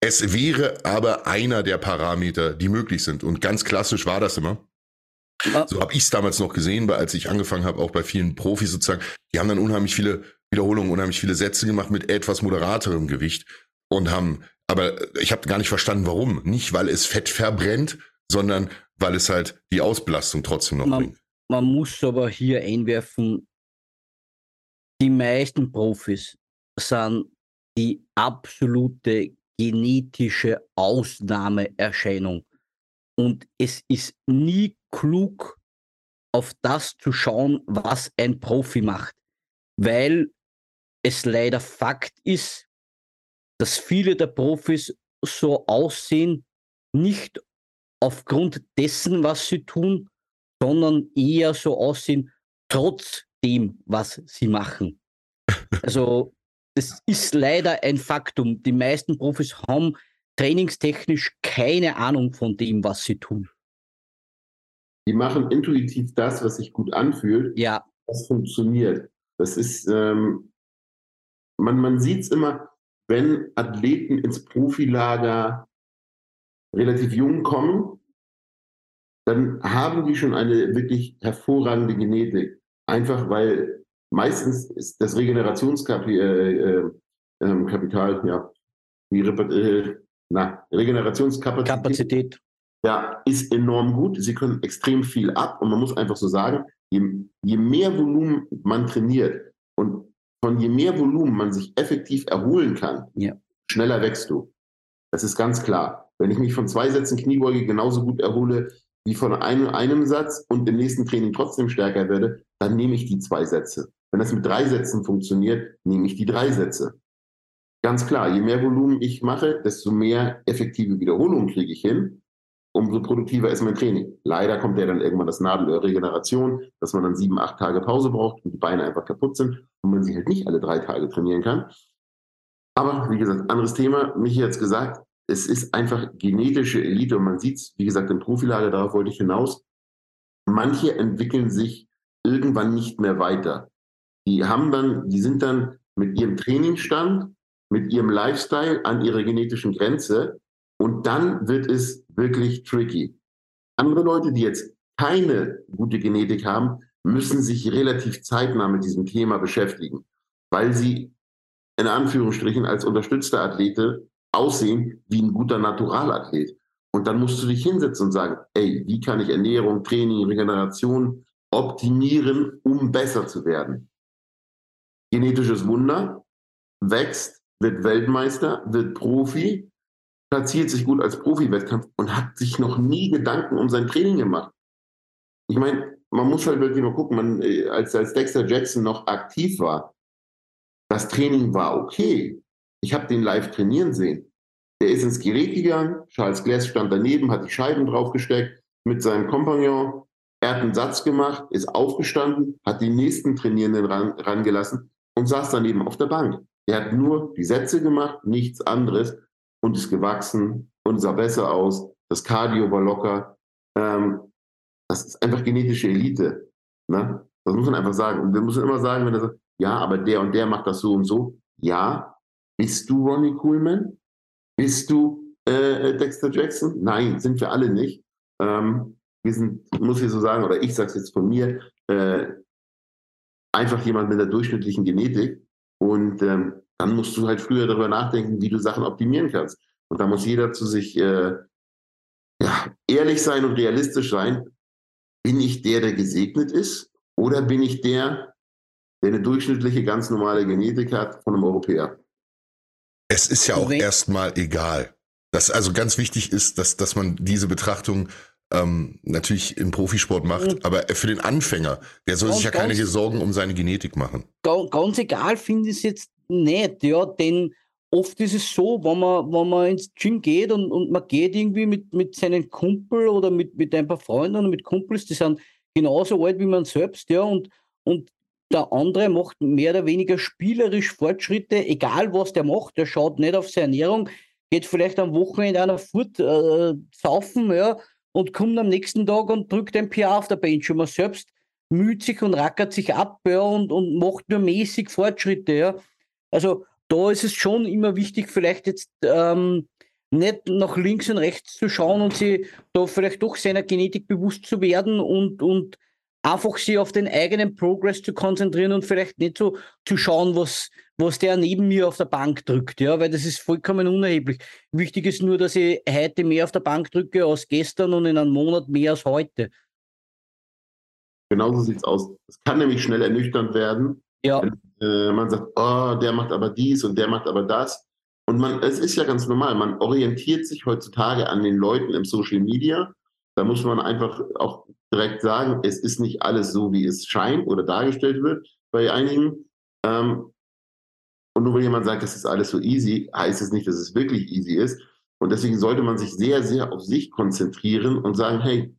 Es wäre aber einer der Parameter, die möglich sind. Und ganz klassisch war das immer. So habe ich es damals noch gesehen, als ich angefangen habe, auch bei vielen Profis sozusagen, die haben dann unheimlich viele Wiederholungen, unheimlich viele Sätze gemacht mit etwas moderaterem Gewicht und haben, aber ich habe gar nicht verstanden, warum. Nicht, weil es Fett verbrennt, sondern weil es halt die Ausbelastung trotzdem noch man, bringt. Man muss aber hier einwerfen, die meisten Profis sind die absolute genetische Ausnahmeerscheinung. Und es ist nie klug, auf das zu schauen, was ein Profi macht, weil es leider Fakt ist, dass viele der Profis so aussehen, nicht aufgrund dessen, was sie tun, sondern eher so aussehen, trotz dem, was sie machen. Also das ist leider ein Faktum. Die meisten Profis haben trainingstechnisch keine Ahnung von dem, was sie tun. Die machen intuitiv das, was sich gut anfühlt. Ja. Das funktioniert. Das ist, ähm, man, man sieht es immer, wenn Athleten ins Profilager relativ jung kommen, dann haben die schon eine wirklich hervorragende Genetik. Einfach weil meistens ist das Regenerationskapital, äh, äh, ähm, Kapital, ja, die äh, na, Regenerationskapazität Kapazität. ja, ist enorm gut. Sie können extrem viel ab und man muss einfach so sagen, je, je mehr Volumen man trainiert und von je mehr Volumen man sich effektiv erholen kann, Ja. schneller wächst du. Das ist ganz klar. Wenn ich mich von zwei Sätzen Kniebeuge genauso gut erhole wie von einem, einem Satz und im nächsten Training trotzdem stärker werde, dann nehme ich die zwei Sätze. Wenn das mit drei Sätzen funktioniert, nehme ich die drei Sätze. Ganz klar, je mehr Volumen ich mache, desto mehr effektive Wiederholungen kriege ich hin, umso produktiver ist mein Training. Leider kommt ja dann irgendwann das Nadelöhr Regeneration, dass man dann sieben, acht Tage Pause braucht und die Beine einfach kaputt sind und man sie halt nicht alle drei Tage trainieren kann. Aber wie gesagt, anderes Thema. Michi hat es gesagt, es ist einfach genetische Elite und man sieht es, wie gesagt, im Profilager, darauf wollte ich hinaus. Manche entwickeln sich irgendwann nicht mehr weiter. Die haben dann, die sind dann mit ihrem Trainingsstand, mit ihrem Lifestyle an ihrer genetischen Grenze und dann wird es wirklich tricky. Andere Leute, die jetzt keine gute Genetik haben, müssen sich relativ zeitnah mit diesem Thema beschäftigen, weil sie in Anführungsstrichen als unterstützte Athlete aussehen wie ein guter Naturalathlet. Und dann musst du dich hinsetzen und sagen, ey, wie kann ich Ernährung, Training, Regeneration optimieren, um besser zu werden? Genetisches Wunder, wächst, wird Weltmeister, wird Profi, platziert sich gut als Profi-Wettkampf und hat sich noch nie Gedanken um sein Training gemacht. Ich meine, man muss halt wirklich mal gucken, man, äh, als, als Dexter Jackson noch aktiv war, das Training war okay. Ich habe den live trainieren sehen. Der ist ins Gerät gegangen, Charles Glass stand daneben, hat die Scheiben draufgesteckt mit seinem Kompagnon. Er hat einen Satz gemacht, ist aufgestanden, hat die nächsten Trainierenden ran, rangelassen und saß daneben auf der Bank. Er hat nur die Sätze gemacht, nichts anderes und ist gewachsen und sah besser aus. Das Cardio war locker. Ähm, das ist einfach genetische Elite. Ne? Das muss man einfach sagen. Und wir müssen immer sagen, wenn er sagt, ja, aber der und der macht das so und so. Ja, bist du Ronnie Coolman? Bist du äh, Dexter Jackson? Nein, sind wir alle nicht. Ähm, wir sind, muss ich so sagen, oder ich sage es jetzt von mir, äh, einfach jemand mit der durchschnittlichen Genetik. Und ähm, dann musst du halt früher darüber nachdenken, wie du Sachen optimieren kannst. Und da muss jeder zu sich äh, ja, ehrlich sein und realistisch sein. Bin ich der, der gesegnet ist? Oder bin ich der, der eine durchschnittliche, ganz normale Genetik hat von einem Europäer? Es ist ja auch erstmal egal. Das also ganz wichtig ist, dass, dass man diese Betrachtung ähm, natürlich im Profisport macht, Mhm. aber für den Anfänger, der soll Ganz, sich ja keine ganz- Sorgen um seine Genetik machen. Ga- Ganz egal finde ich es jetzt nicht, ja, denn oft ist es so, wenn man, wenn man ins Gym geht und, und man geht irgendwie mit, mit seinen Kumpel oder mit, mit ein paar Freunden oder mit Kumpels, die sind genauso alt wie man selbst, ja, und, und der andere macht mehr oder weniger spielerisch Fortschritte, egal was der macht, der schaut nicht auf seine Ernährung, geht vielleicht am Wochenende einer Furt äh, saufen, ja, und kommt am nächsten Tag und drückt ein PR auf der Bench und man selbst müht sich und rackert sich ab ja, und, und macht nur mäßig Fortschritte. Ja. Also da ist es schon immer wichtig, vielleicht jetzt ähm, nicht nach links und rechts zu schauen und sie da vielleicht doch seiner Genetik bewusst zu werden und, und einfach sie auf den eigenen Progress zu konzentrieren und vielleicht nicht so zu schauen, was, was der neben mir auf der Bank drückt, ja, weil das ist vollkommen unerheblich. Wichtig ist nur, dass ich heute mehr auf der Bank drücke als gestern und in einem Monat mehr als heute. Genauso sieht es aus. Es kann nämlich schnell ernüchternd werden, ja. wenn äh, man sagt, oh, der macht aber dies und der macht aber das. Und man, es ist ja ganz normal, man orientiert sich heutzutage an den Leuten im Social Media. Da muss man einfach auch direkt sagen, es ist nicht alles so, wie es scheint oder dargestellt wird bei einigen. Ähm, und nur weil jemand sagt, das ist alles so easy, heißt es nicht, dass es wirklich easy ist. Und deswegen sollte man sich sehr, sehr auf sich konzentrieren und sagen, hey,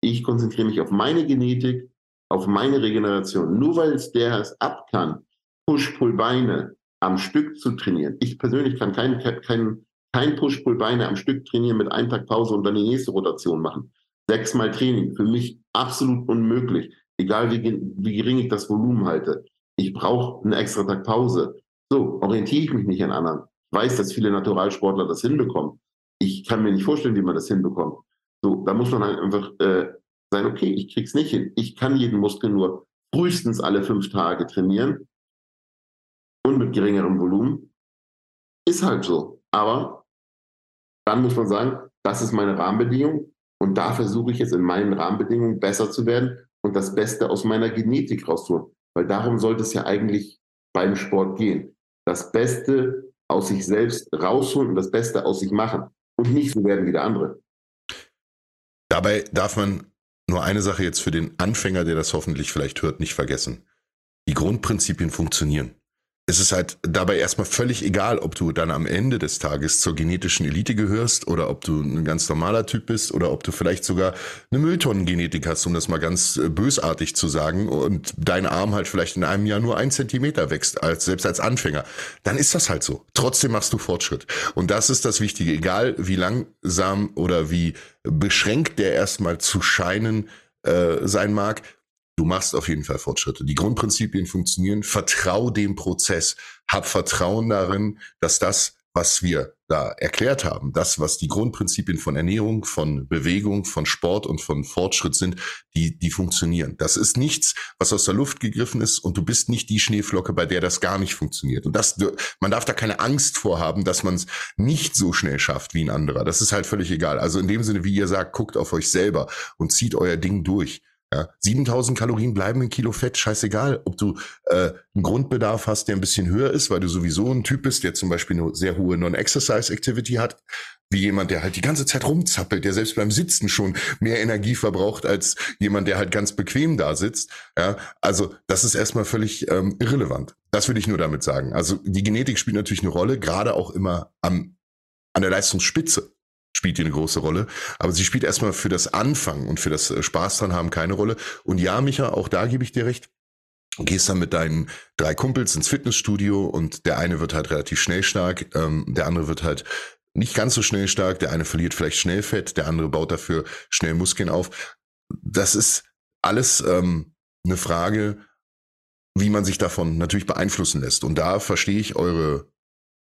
ich konzentriere mich auf meine Genetik, auf meine Regeneration. Nur weil es der es ab kann, Push-Pull-Beine am Stück zu trainieren. Ich persönlich kann kein, kein, kein Push-Pull-Beine am Stück trainieren mit einem Tag Pause und dann die nächste Rotation machen. Sechsmal Training, für mich absolut unmöglich. Egal wie, wie gering ich das Volumen halte. Ich brauche einen extra Tag Pause. So, orientiere ich mich nicht an anderen. Ich weiß, dass viele Naturalsportler das hinbekommen. Ich kann mir nicht vorstellen, wie man das hinbekommt. So, da muss man halt einfach äh, sein, okay, ich krieg's nicht hin. Ich kann jeden Muskel nur frühestens alle fünf Tage trainieren und mit geringerem Volumen. Ist halt so. Aber dann muss man sagen, das ist meine Rahmenbedingung und da versuche ich jetzt in meinen Rahmenbedingungen besser zu werden und das Beste aus meiner Genetik rauszuholen. Weil darum sollte es ja eigentlich beim Sport gehen das Beste aus sich selbst rausholen und das Beste aus sich machen und nicht so werden wie der andere. Dabei darf man nur eine Sache jetzt für den Anfänger, der das hoffentlich vielleicht hört, nicht vergessen. Die Grundprinzipien funktionieren es ist halt dabei erstmal völlig egal, ob du dann am Ende des Tages zur genetischen Elite gehörst oder ob du ein ganz normaler Typ bist oder ob du vielleicht sogar eine Mülltonnengenetik hast, um das mal ganz äh, bösartig zu sagen, und dein Arm halt vielleicht in einem Jahr nur ein Zentimeter wächst, als, selbst als Anfänger. Dann ist das halt so. Trotzdem machst du Fortschritt. Und das ist das Wichtige. Egal wie langsam oder wie beschränkt der erstmal zu scheinen äh, sein mag, Du machst auf jeden Fall Fortschritte. Die Grundprinzipien funktionieren. Vertrau dem Prozess. Hab Vertrauen darin, dass das, was wir da erklärt haben, das, was die Grundprinzipien von Ernährung, von Bewegung, von Sport und von Fortschritt sind, die, die funktionieren. Das ist nichts, was aus der Luft gegriffen ist und du bist nicht die Schneeflocke, bei der das gar nicht funktioniert. Und das, man darf da keine Angst vorhaben, dass man es nicht so schnell schafft wie ein anderer. Das ist halt völlig egal. Also in dem Sinne, wie ihr sagt, guckt auf euch selber und zieht euer Ding durch. Ja, 7000 Kalorien bleiben ein Kilo Fett, scheißegal, ob du äh, einen Grundbedarf hast, der ein bisschen höher ist, weil du sowieso ein Typ bist, der zum Beispiel eine sehr hohe Non-Exercise-Activity hat, wie jemand, der halt die ganze Zeit rumzappelt, der selbst beim Sitzen schon mehr Energie verbraucht als jemand, der halt ganz bequem da sitzt. Ja, also das ist erstmal völlig ähm, irrelevant. Das will ich nur damit sagen. Also die Genetik spielt natürlich eine Rolle, gerade auch immer am, an der Leistungsspitze spielt die eine große Rolle. Aber sie spielt erstmal für das Anfangen und für das äh, Spaß dran haben keine Rolle. Und ja, Micha, auch da gebe ich dir recht. Du gehst dann mit deinen drei Kumpels ins Fitnessstudio und der eine wird halt relativ schnell stark, ähm, der andere wird halt nicht ganz so schnell stark, der eine verliert vielleicht schnell Fett, der andere baut dafür schnell Muskeln auf. Das ist alles ähm, eine Frage, wie man sich davon natürlich beeinflussen lässt. Und da verstehe ich eure,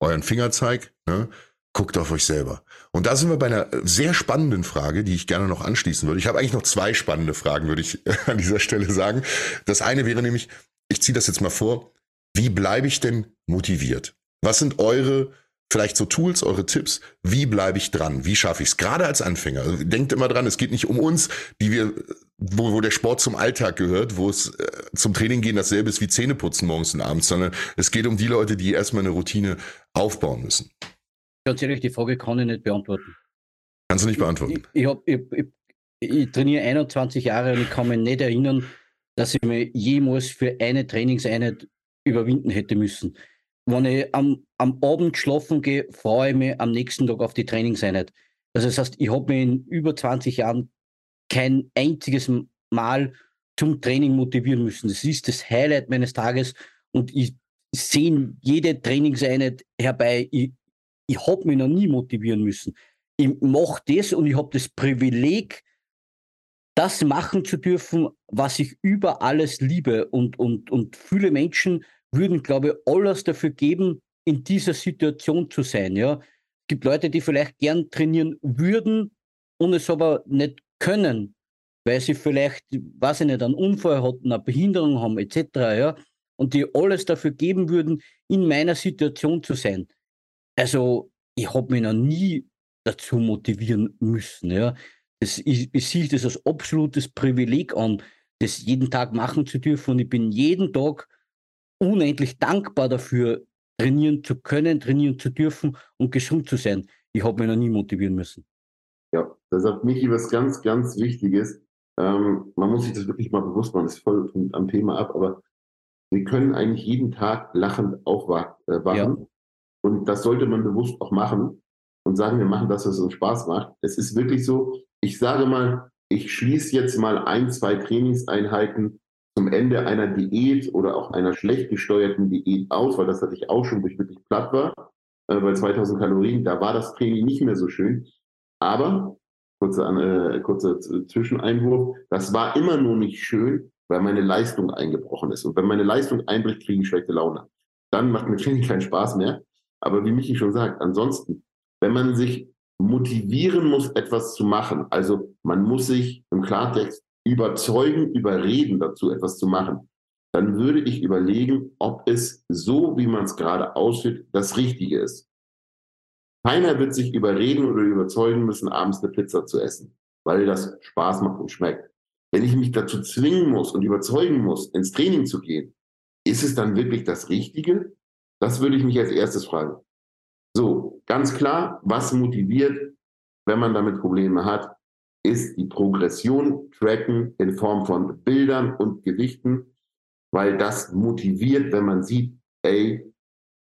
euren Fingerzeig. Ne? Guckt auf euch selber. Und da sind wir bei einer sehr spannenden Frage, die ich gerne noch anschließen würde. Ich habe eigentlich noch zwei spannende Fragen, würde ich an dieser Stelle sagen. Das eine wäre nämlich, ich ziehe das jetzt mal vor, wie bleibe ich denn motiviert? Was sind eure vielleicht so Tools, eure Tipps, wie bleibe ich dran? Wie schaffe ich es? Gerade als Anfänger. Also denkt immer dran, es geht nicht um uns, die wir, wo, wo der Sport zum Alltag gehört, wo es äh, zum Training gehen dasselbe ist wie Zähneputzen morgens und abends, sondern es geht um die Leute, die erstmal eine Routine aufbauen müssen. Ganz ehrlich, die Frage kann ich nicht beantworten. Kannst du nicht beantworten? Ich, ich, hab, ich, ich, trainiere 21 Jahre und ich kann mich nicht erinnern, dass ich mir jemals für eine Trainingseinheit überwinden hätte müssen. wenn ich am, am Abend schlafen gehe, freue ich mich am nächsten Tag auf die Trainingseinheit. Also das heißt, ich habe mich in über 20 Jahren kein einziges Mal zum Training motivieren müssen. Das ist das Highlight meines Tages und ich sehe jede Trainingseinheit herbei. Ich, ich habe mich noch nie motivieren müssen. Ich mache das und ich habe das Privileg, das machen zu dürfen, was ich über alles liebe. Und, und, und viele Menschen würden, glaube ich, alles dafür geben, in dieser Situation zu sein. Ja? Gibt Leute, die vielleicht gern trainieren würden und es aber nicht können, weil sie vielleicht, weiß ich nicht, einen Unfall hatten, eine Behinderung haben, etc. Ja? Und die alles dafür geben würden, in meiner Situation zu sein. Also, ich habe mich noch nie dazu motivieren müssen. Ja? Das, ich, ich sehe das als absolutes Privileg an, das jeden Tag machen zu dürfen. Und ich bin jeden Tag unendlich dankbar dafür, trainieren zu können, trainieren zu dürfen und gesund zu sein. Ich habe mich noch nie motivieren müssen. Ja, da sagt Michi was ganz, ganz Wichtiges. Ähm, man muss sich das wirklich mal bewusst machen, das ist voll am Thema ab, aber wir können eigentlich jeden Tag lachend aufwachen. Äh, ja. Das sollte man bewusst auch machen und sagen, wir machen das, was uns Spaß macht. Es ist wirklich so, ich sage mal, ich schließe jetzt mal ein, zwei Trainingseinheiten zum Ende einer Diät oder auch einer schlecht gesteuerten Diät aus, weil das hatte ich auch schon, wo ich wirklich platt war, äh, bei 2000 Kalorien, da war das Training nicht mehr so schön. Aber, kurzer, äh, kurzer Zwischeneinwurf, das war immer nur nicht schön, weil meine Leistung eingebrochen ist. Und wenn meine Leistung einbricht, kriege ich schlechte Laune. Dann macht mir Training keinen Spaß mehr. Aber wie Michi schon sagt, ansonsten, wenn man sich motivieren muss, etwas zu machen, also man muss sich im Klartext überzeugen, überreden dazu, etwas zu machen, dann würde ich überlegen, ob es so, wie man es gerade ausführt, das Richtige ist. Keiner wird sich überreden oder überzeugen müssen, abends eine Pizza zu essen, weil das Spaß macht und schmeckt. Wenn ich mich dazu zwingen muss und überzeugen muss, ins Training zu gehen, ist es dann wirklich das Richtige? Das würde ich mich als erstes fragen. So, ganz klar, was motiviert, wenn man damit Probleme hat, ist die Progression tracken in Form von Bildern und Gewichten, weil das motiviert, wenn man sieht, ey,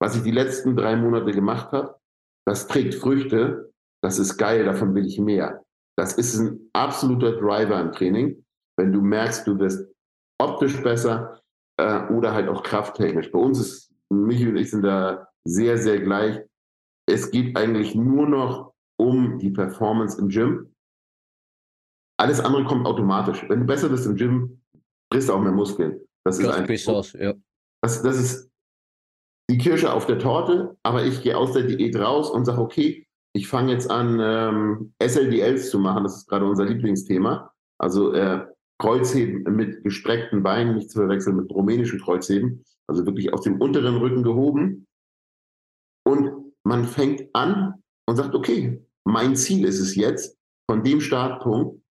was ich die letzten drei Monate gemacht habe, das trägt Früchte, das ist geil, davon will ich mehr. Das ist ein absoluter Driver im Training, wenn du merkst, du wirst optisch besser äh, oder halt auch krafttechnisch. Bei uns ist, Michi und ich sind da sehr, sehr gleich. Es geht eigentlich nur noch um die Performance im Gym. Alles andere kommt automatisch. Wenn du besser bist im Gym, kriegst du auch mehr Muskeln. Das, ist einfach, ja. das, das ist die Kirsche auf der Torte, aber ich gehe aus der Diät raus und sage, okay, ich fange jetzt an, ähm, SLDLs zu machen. Das ist gerade unser Lieblingsthema. Also äh, Kreuzheben mit gestreckten Beinen, nicht zu verwechseln mit rumänischen Kreuzheben. Also wirklich aus dem unteren Rücken gehoben. Und man fängt an und sagt, okay, mein Ziel ist es jetzt, von dem Startpunkt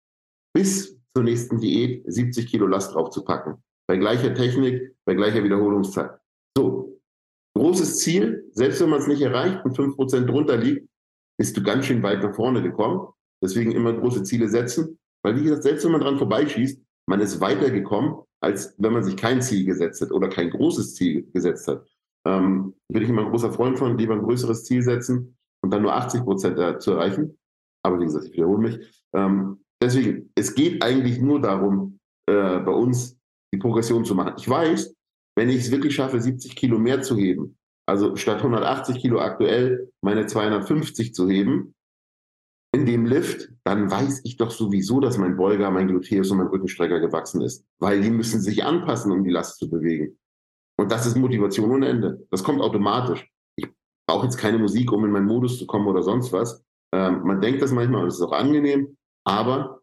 bis zur nächsten Diät 70 Kilo Last draufzupacken. Bei gleicher Technik, bei gleicher Wiederholungszeit. So, großes Ziel, selbst wenn man es nicht erreicht und 5% drunter liegt, bist du ganz schön weit nach vorne gekommen. Deswegen immer große Ziele setzen. Weil, wie gesagt, selbst wenn man dran vorbeischießt, man ist weitergekommen, als wenn man sich kein Ziel gesetzt hat oder kein großes Ziel gesetzt hat. Ähm, bin ich immer ein großer Freund von, lieber ein größeres Ziel setzen und dann nur 80 Prozent zu erreichen. Aber wie gesagt, ich wiederhole mich. Ähm, deswegen, es geht eigentlich nur darum, äh, bei uns die Progression zu machen. Ich weiß, wenn ich es wirklich schaffe, 70 Kilo mehr zu heben, also statt 180 Kilo aktuell meine 250 zu heben, in dem Lift, dann weiß ich doch sowieso, dass mein Beuger, mein Gluteus und mein Rückenstrecker gewachsen ist. Weil die müssen sich anpassen, um die Last zu bewegen. Und das ist Motivation ohne Ende. Das kommt automatisch. Ich brauche jetzt keine Musik, um in meinen Modus zu kommen oder sonst was. Ähm, man denkt das manchmal und es ist auch angenehm, aber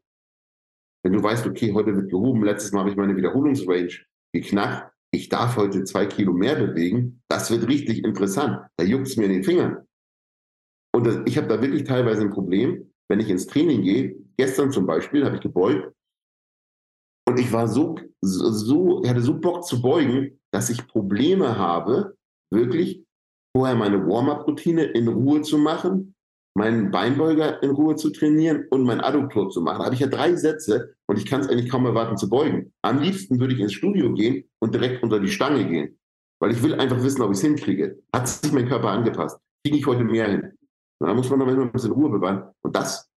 wenn du weißt, okay, heute wird gehoben, letztes Mal habe ich meine Wiederholungsrange geknackt, ich darf heute zwei Kilo mehr bewegen, das wird richtig interessant. Da juckt es mir in den Fingern. Und das, ich habe da wirklich teilweise ein Problem, wenn ich ins Training gehe. Gestern zum Beispiel habe ich gebeugt und ich war so, so, ich hatte so Bock zu beugen, dass ich Probleme habe, wirklich vorher meine Warm-up-Routine in Ruhe zu machen, meinen Beinbeuger in Ruhe zu trainieren und mein Adduktor zu machen. Da habe ich ja drei Sätze und ich kann es eigentlich kaum erwarten zu beugen. Am liebsten würde ich ins Studio gehen und direkt unter die Stange gehen. weil ich will einfach wissen, ob ich es hinkriege. Hat sich mein Körper angepasst? Kriege ich heute mehr hin? Da muss man noch ein bisschen Ruhe bewahren. Und das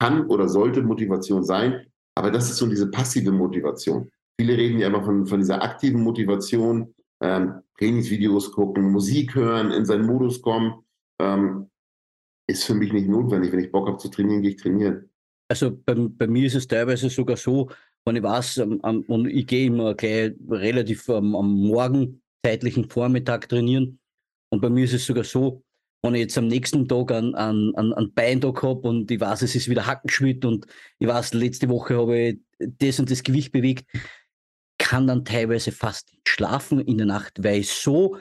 kann oder sollte Motivation sein, aber das ist so diese passive Motivation. Viele reden ja immer von, von dieser aktiven Motivation, ähm, Trainingsvideos gucken, Musik hören, in seinen Modus kommen. Ähm, ist für mich nicht notwendig. Wenn ich Bock habe zu trainieren, gehe ich trainieren. Also bei, bei mir ist es teilweise sogar so, wenn ich weiß, um, um, und ich gehe immer gleich relativ um, am Morgen, zeitlichen Vormittag trainieren. Und bei mir ist es sogar so, wenn ich jetzt am nächsten Tag einen, einen, einen Beintag habe und ich weiß, es ist wieder Hackenschmidt und ich weiß, letzte Woche habe ich das und das Gewicht bewegt, kann dann teilweise fast schlafen in der Nacht, weil ich so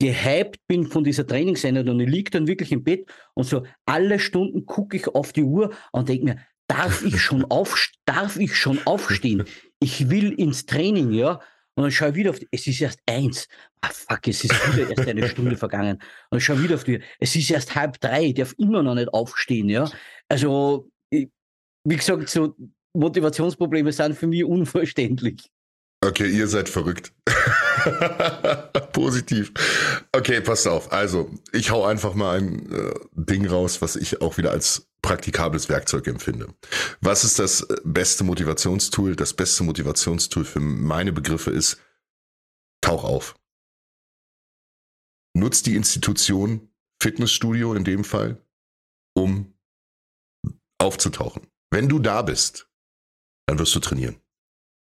gehypt bin von dieser Trainingseinheit und ich liege dann wirklich im Bett und so alle Stunden gucke ich auf die Uhr und denke mir, darf ich schon auf, darf ich schon aufstehen? Ich will ins Training, ja. Und dann schaue ich wieder auf die, es ist erst eins. Ah, fuck, es ist wieder erst eine Stunde vergangen. Und ich schaue wieder auf die, es ist erst halb drei, ich darf immer noch nicht aufstehen, ja. Also, ich, wie gesagt, so Motivationsprobleme sind für mich unverständlich. Okay, ihr seid verrückt. Positiv. Okay, passt auf. Also, ich hau einfach mal ein äh, Ding raus, was ich auch wieder als praktikables Werkzeug empfinde. Was ist das äh, beste Motivationstool? Das beste Motivationstool für meine Begriffe ist, tauch auf. Nutz die Institution, Fitnessstudio in dem Fall, um aufzutauchen. Wenn du da bist, dann wirst du trainieren.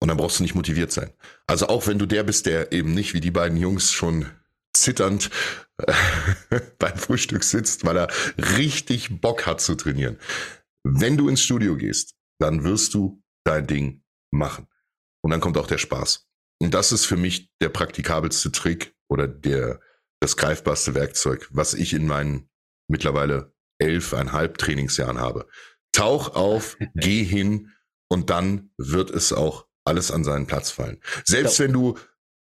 Und dann brauchst du nicht motiviert sein. Also auch wenn du der bist, der eben nicht wie die beiden Jungs schon zitternd äh, beim Frühstück sitzt, weil er richtig Bock hat zu trainieren. Wenn du ins Studio gehst, dann wirst du dein Ding machen. Und dann kommt auch der Spaß. Und das ist für mich der praktikabelste Trick oder der, das greifbarste Werkzeug, was ich in meinen mittlerweile elfeinhalb Trainingsjahren habe. Tauch auf, geh hin und dann wird es auch alles an seinen Platz fallen. Selbst ja. wenn du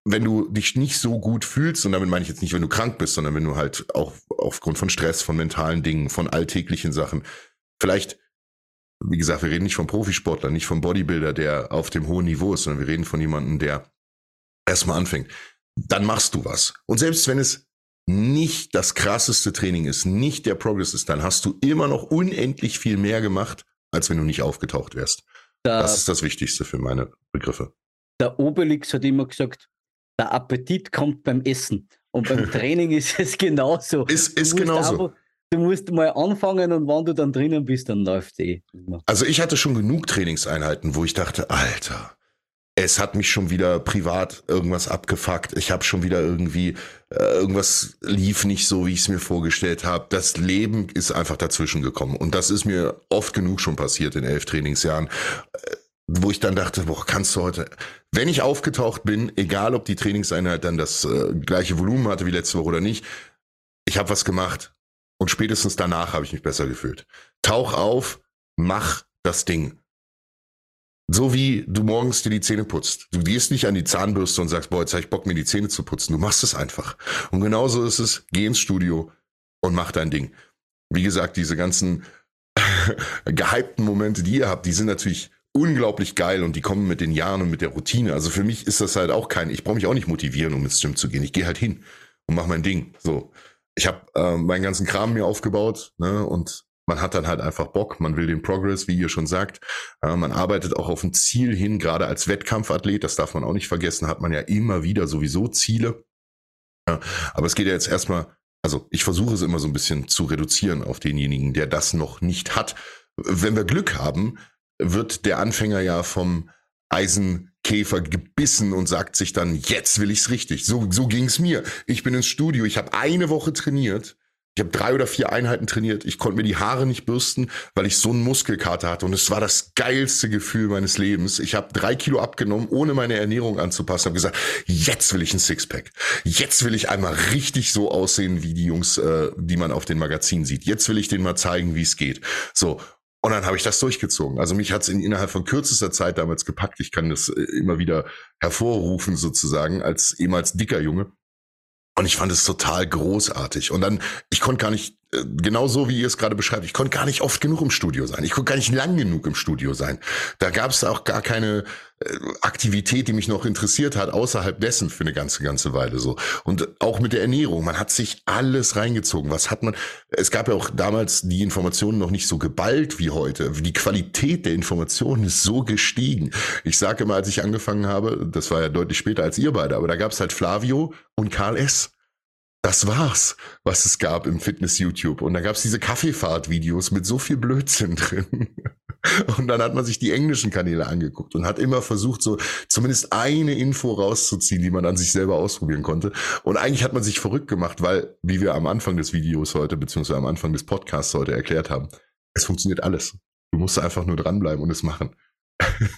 wenn du dich nicht so gut fühlst, und damit meine ich jetzt nicht, wenn du krank bist, sondern wenn du halt auch aufgrund von Stress, von mentalen Dingen, von alltäglichen Sachen, vielleicht, wie gesagt, wir reden nicht vom Profisportler, nicht vom Bodybuilder, der auf dem hohen Niveau ist, sondern wir reden von jemandem, der erstmal anfängt. Dann machst du was. Und selbst wenn es nicht das krasseste Training ist, nicht der Progress ist, dann hast du immer noch unendlich viel mehr gemacht, als wenn du nicht aufgetaucht wärst. Da, das ist das Wichtigste für meine Begriffe. Der Obelix hat immer gesagt, der Appetit kommt beim Essen. Und beim Training ist es genauso. Ist, ist genauso. Einfach, du musst mal anfangen und wenn du dann drinnen bist, dann läuft es eh. Also ich hatte schon genug Trainingseinheiten, wo ich dachte, Alter, es hat mich schon wieder privat irgendwas abgefuckt. Ich habe schon wieder irgendwie äh, irgendwas lief nicht so, wie ich es mir vorgestellt habe. Das Leben ist einfach dazwischen gekommen und das ist mir oft genug schon passiert in elf Trainingsjahren, wo ich dann dachte, boah, kannst du heute, wenn ich aufgetaucht bin, egal ob die Trainingseinheit dann das äh, gleiche Volumen hatte wie letzte Woche oder nicht, ich habe was gemacht und spätestens danach habe ich mich besser gefühlt. Tauch auf, mach das Ding. So wie du morgens dir die Zähne putzt. Du gehst nicht an die Zahnbürste und sagst, boah, jetzt habe ich Bock, mir die Zähne zu putzen. Du machst es einfach. Und genauso ist es, geh ins Studio und mach dein Ding. Wie gesagt, diese ganzen gehypten Momente, die ihr habt, die sind natürlich unglaublich geil und die kommen mit den Jahren und mit der Routine. Also für mich ist das halt auch kein, ich brauche mich auch nicht motivieren, um ins Gym zu gehen. Ich gehe halt hin und mache mein Ding. So, ich habe äh, meinen ganzen Kram mir aufgebaut ne, und man hat dann halt einfach Bock, man will den Progress, wie ihr schon sagt. Äh, man arbeitet auch auf ein Ziel hin, gerade als Wettkampfathlet, das darf man auch nicht vergessen, hat man ja immer wieder sowieso Ziele. Ja, aber es geht ja jetzt erstmal, also ich versuche es immer so ein bisschen zu reduzieren auf denjenigen, der das noch nicht hat. Wenn wir Glück haben, wird der Anfänger ja vom Eisenkäfer gebissen und sagt sich dann, jetzt will ich's richtig. So, so ging's mir. Ich bin ins Studio, ich habe eine Woche trainiert ich habe drei oder vier Einheiten trainiert. Ich konnte mir die Haare nicht bürsten, weil ich so einen Muskelkater hatte. Und es war das geilste Gefühl meines Lebens. Ich habe drei Kilo abgenommen, ohne meine Ernährung anzupassen. Habe gesagt, jetzt will ich ein Sixpack. Jetzt will ich einmal richtig so aussehen wie die Jungs, äh, die man auf den Magazinen sieht. Jetzt will ich denen mal zeigen, wie es geht. So. Und dann habe ich das durchgezogen. Also mich hat es in, innerhalb von kürzester Zeit damals gepackt. Ich kann das äh, immer wieder hervorrufen sozusagen als ehemals dicker Junge. Und ich fand es total großartig. Und dann, ich konnte gar nicht genau so, wie ihr es gerade beschreibt. Ich konnte gar nicht oft genug im Studio sein. Ich konnte gar nicht lang genug im Studio sein. Da gab es auch gar keine äh, Aktivität, die mich noch interessiert hat, außerhalb dessen für eine ganze, ganze Weile so. Und auch mit der Ernährung. Man hat sich alles reingezogen. Was hat man? Es gab ja auch damals die Informationen noch nicht so geballt wie heute. Die Qualität der Informationen ist so gestiegen. Ich sage immer, als ich angefangen habe, das war ja deutlich später als ihr beide, aber da gab es halt Flavio und Karl S das war's, was es gab im Fitness-YouTube. Und da gab's diese Kaffeefahrt-Videos mit so viel Blödsinn drin. Und dann hat man sich die englischen Kanäle angeguckt und hat immer versucht, so zumindest eine Info rauszuziehen, die man an sich selber ausprobieren konnte. Und eigentlich hat man sich verrückt gemacht, weil, wie wir am Anfang des Videos heute, beziehungsweise am Anfang des Podcasts heute erklärt haben, es funktioniert alles. Du musst einfach nur dranbleiben und es machen.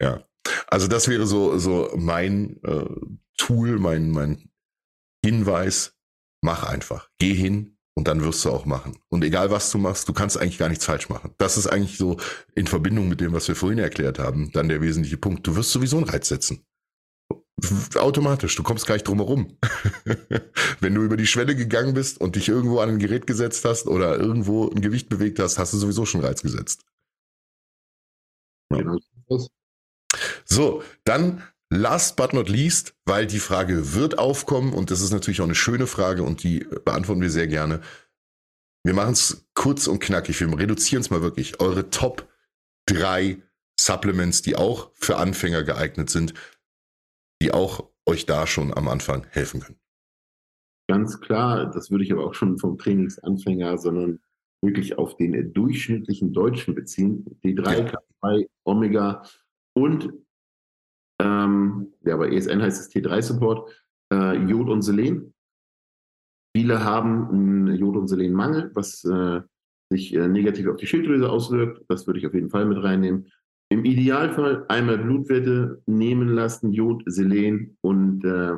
ja. Also das wäre so, so mein äh, Tool, mein, mein Hinweis, mach einfach. Geh hin und dann wirst du auch machen. Und egal was du machst, du kannst eigentlich gar nichts falsch machen. Das ist eigentlich so in Verbindung mit dem, was wir vorhin erklärt haben, dann der wesentliche Punkt. Du wirst sowieso einen Reiz setzen. Automatisch, du kommst gar nicht drum herum. Wenn du über die Schwelle gegangen bist und dich irgendwo an ein Gerät gesetzt hast oder irgendwo ein Gewicht bewegt hast, hast du sowieso schon Reiz gesetzt. Ja. Genau. So, dann Last but not least, weil die Frage wird aufkommen und das ist natürlich auch eine schöne Frage und die beantworten wir sehr gerne. Wir machen es kurz und knackig. Wir reduzieren es mal wirklich. Eure Top drei Supplements, die auch für Anfänger geeignet sind, die auch euch da schon am Anfang helfen können. Ganz klar, das würde ich aber auch schon vom Trainingsanfänger, sondern wirklich auf den durchschnittlichen Deutschen beziehen. D3, ja. K2, Omega und ähm, ja, bei ESN heißt es T3-Support, äh, Jod und Selen. Viele haben einen Jod- und Selenmangel, was äh, sich äh, negativ auf die Schilddrüse auswirkt. Das würde ich auf jeden Fall mit reinnehmen. Im Idealfall einmal Blutwerte nehmen lassen, Jod, Selen und äh,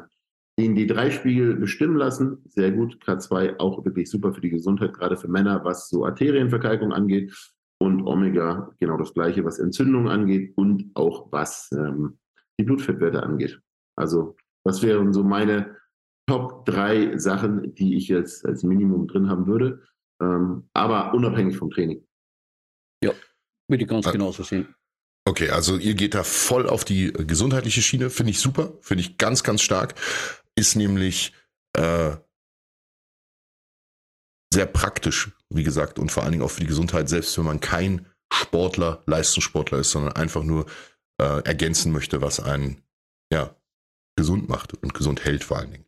den D3-Spiegel bestimmen lassen. Sehr gut. K2 auch wirklich super für die Gesundheit, gerade für Männer, was so Arterienverkalkung angeht. Und Omega genau das gleiche, was Entzündung angeht und auch was ähm, die Blutfettwerte angeht. Also das wären so meine Top drei Sachen, die ich jetzt als Minimum drin haben würde, ähm, aber unabhängig vom Training. Ja, würde ich ganz ah. genauso sehen. Okay, also ihr geht da voll auf die gesundheitliche Schiene, finde ich super, finde ich ganz, ganz stark. Ist nämlich äh, sehr praktisch, wie gesagt, und vor allen Dingen auch für die Gesundheit, selbst wenn man kein Sportler, Leistungssportler ist, sondern einfach nur äh, ergänzen möchte, was einen ja, gesund macht und gesund hält vor allen Dingen.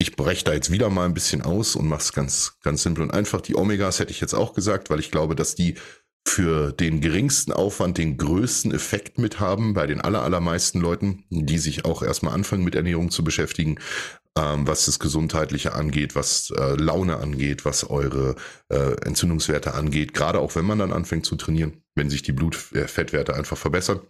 Ich breche da jetzt wieder mal ein bisschen aus und mache es ganz, ganz simpel und einfach. Die Omegas hätte ich jetzt auch gesagt, weil ich glaube, dass die für den geringsten Aufwand den größten Effekt mit haben bei den aller, allermeisten Leuten, die sich auch erstmal anfangen mit Ernährung zu beschäftigen, ähm, was das Gesundheitliche angeht, was äh, Laune angeht, was eure äh, Entzündungswerte angeht, gerade auch wenn man dann anfängt zu trainieren, wenn sich die Blutfettwerte einfach verbessern.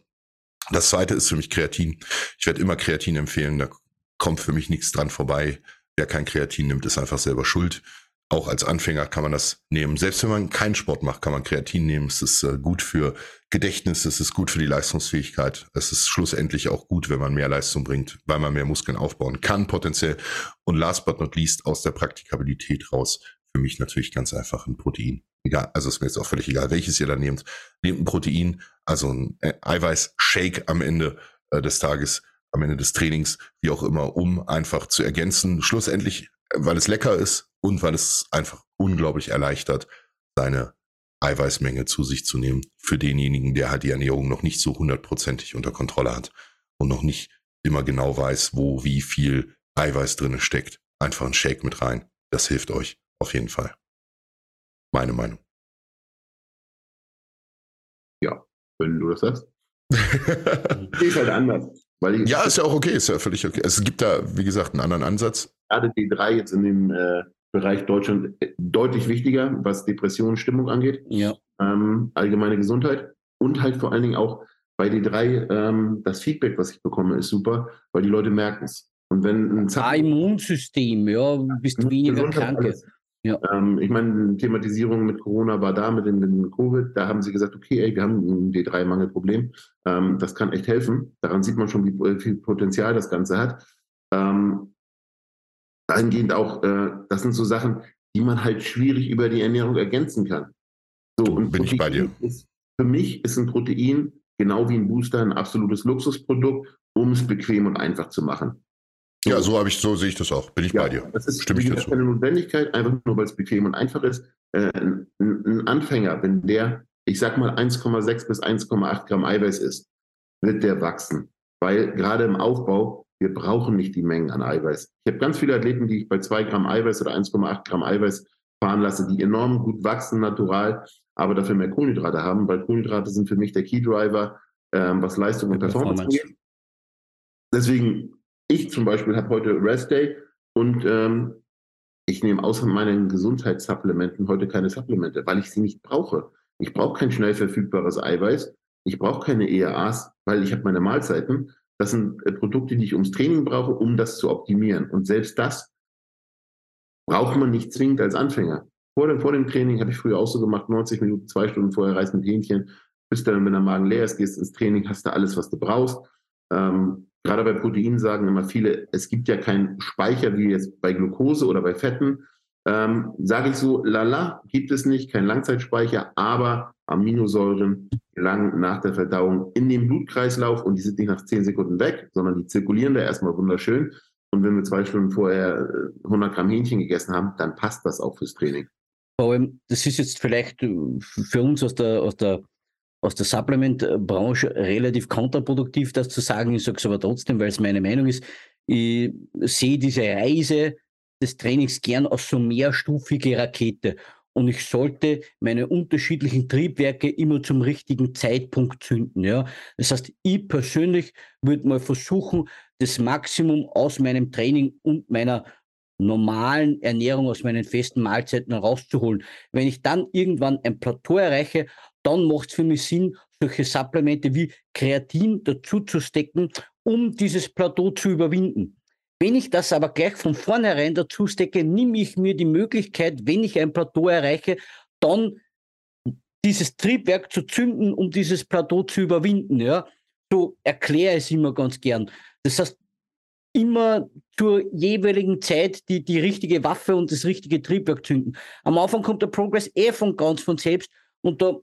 Das zweite ist für mich Kreatin. Ich werde immer Kreatin empfehlen, da kommt für mich nichts dran vorbei. Wer kein Kreatin nimmt, ist einfach selber schuld auch als Anfänger kann man das nehmen. Selbst wenn man keinen Sport macht, kann man Kreatin nehmen. Es ist äh, gut für Gedächtnis, es ist gut für die Leistungsfähigkeit. Es ist schlussendlich auch gut, wenn man mehr Leistung bringt, weil man mehr Muskeln aufbauen kann potenziell. Und last but not least aus der Praktikabilität raus. Für mich natürlich ganz einfach ein Protein. Egal, also ist mir jetzt auch völlig egal, welches ihr da nehmt. Nehmt ein Protein, also ein äh, Eiweiß-Shake am Ende äh, des Tages, am Ende des Trainings, wie auch immer, um einfach zu ergänzen. Schlussendlich weil es lecker ist und weil es einfach unglaublich erleichtert, seine Eiweißmenge zu sich zu nehmen für denjenigen, der halt die Ernährung noch nicht so hundertprozentig unter Kontrolle hat und noch nicht immer genau weiß, wo wie viel Eiweiß drinne steckt. Einfach ein Shake mit rein. Das hilft euch auf jeden Fall. Meine Meinung. Ja, wenn du das sagst. ist halt anders. Ja, ist ja auch okay, ist ja völlig okay. Es gibt da, wie gesagt, einen anderen Ansatz gerade D3 jetzt in dem äh, Bereich Deutschland äh, deutlich wichtiger, was Depression, Stimmung angeht. Ja. Ähm, allgemeine Gesundheit und halt vor allen Dingen auch bei D3 ähm, das Feedback, was ich bekomme, ist super, weil die Leute merken es. Und wenn ein Zap Immunsystem, ja, bist du weniger krank. Ja. Ähm, ich meine, Thematisierung mit Corona war da, mit dem, mit dem, Covid. Da haben sie gesagt, okay, ey, wir haben ein D3-Mangelproblem. Ähm, das kann echt helfen. Daran sieht man schon, wie viel Potenzial das Ganze hat. Ähm, dahingehend auch, äh, das sind so Sachen, die man halt schwierig über die Ernährung ergänzen kann. So, und Bin Protein ich bei dir. Ist, für mich ist ein Protein, genau wie ein Booster, ein absolutes Luxusprodukt, um es bequem und einfach zu machen. So. Ja, so habe ich, so sehe ich das auch. Bin ich ja, bei dir. Das ist Stimme ich dazu. keine Notwendigkeit, einfach nur weil es bequem und einfach ist. Äh, ein, ein, Anfänger, wenn der, ich sag mal, 1,6 bis 1,8 Gramm Eiweiß isst, wird der wachsen. Weil gerade im Aufbau, wir brauchen nicht die Mengen an Eiweiß. Ich habe ganz viele Athleten, die ich bei 2 Gramm Eiweiß oder 1,8 Gramm Eiweiß fahren lasse, die enorm gut wachsen, natural, aber dafür mehr Kohlenhydrate haben, weil Kohlenhydrate sind für mich der Key Driver, ähm, was Leistung und Performance angeht. Deswegen, ich zum Beispiel habe heute Rest Day und ähm, ich nehme außer meinen Gesundheitssupplementen heute keine Supplemente, weil ich sie nicht brauche. Ich brauche kein schnell verfügbares Eiweiß. Ich brauche keine ERAs, weil ich habe meine Mahlzeiten. Das sind äh, Produkte, die ich ums Training brauche, um das zu optimieren. Und selbst das braucht man nicht zwingend als Anfänger. Vor dem, vor dem Training habe ich früher auch so gemacht, 90 Minuten, zwei Stunden vorher Reis mit Hähnchen. Bis dann, wenn der Magen leer ist, gehst ins Training, hast du alles, was du brauchst. Ähm, gerade bei Proteinen sagen immer viele, es gibt ja keinen Speicher wie jetzt bei Glucose oder bei Fetten. Ähm, Sage ich so, lala, gibt es nicht, kein Langzeitspeicher, aber Aminosäuren gelangen nach der Verdauung in den Blutkreislauf und die sind nicht nach 10 Sekunden weg, sondern die zirkulieren da erstmal wunderschön. Und wenn wir zwei Stunden vorher 100 äh, Gramm Hähnchen gegessen haben, dann passt das auch fürs Training. Vor allem, das ist jetzt vielleicht äh, für uns aus der, aus der, aus der Supplement-Branche relativ kontraproduktiv, das zu sagen. Ich sage es aber trotzdem, weil es meine Meinung ist. Ich sehe diese Reise des Trainings gern als so mehrstufige Rakete und ich sollte meine unterschiedlichen Triebwerke immer zum richtigen Zeitpunkt zünden. Ja? Das heißt, ich persönlich würde mal versuchen, das Maximum aus meinem Training und meiner normalen Ernährung, aus meinen festen Mahlzeiten rauszuholen. Wenn ich dann irgendwann ein Plateau erreiche, dann macht es für mich Sinn, solche Supplemente wie Kreatin dazu zu stecken, um dieses Plateau zu überwinden. Wenn ich das aber gleich von vornherein dazu stecke, nehme ich mir die Möglichkeit, wenn ich ein Plateau erreiche, dann dieses Triebwerk zu zünden, um dieses Plateau zu überwinden. Ja? So erkläre ich es immer ganz gern. Das heißt, immer zur jeweiligen Zeit die, die richtige Waffe und das richtige Triebwerk zünden. Am Anfang kommt der Progress eh von ganz von selbst und da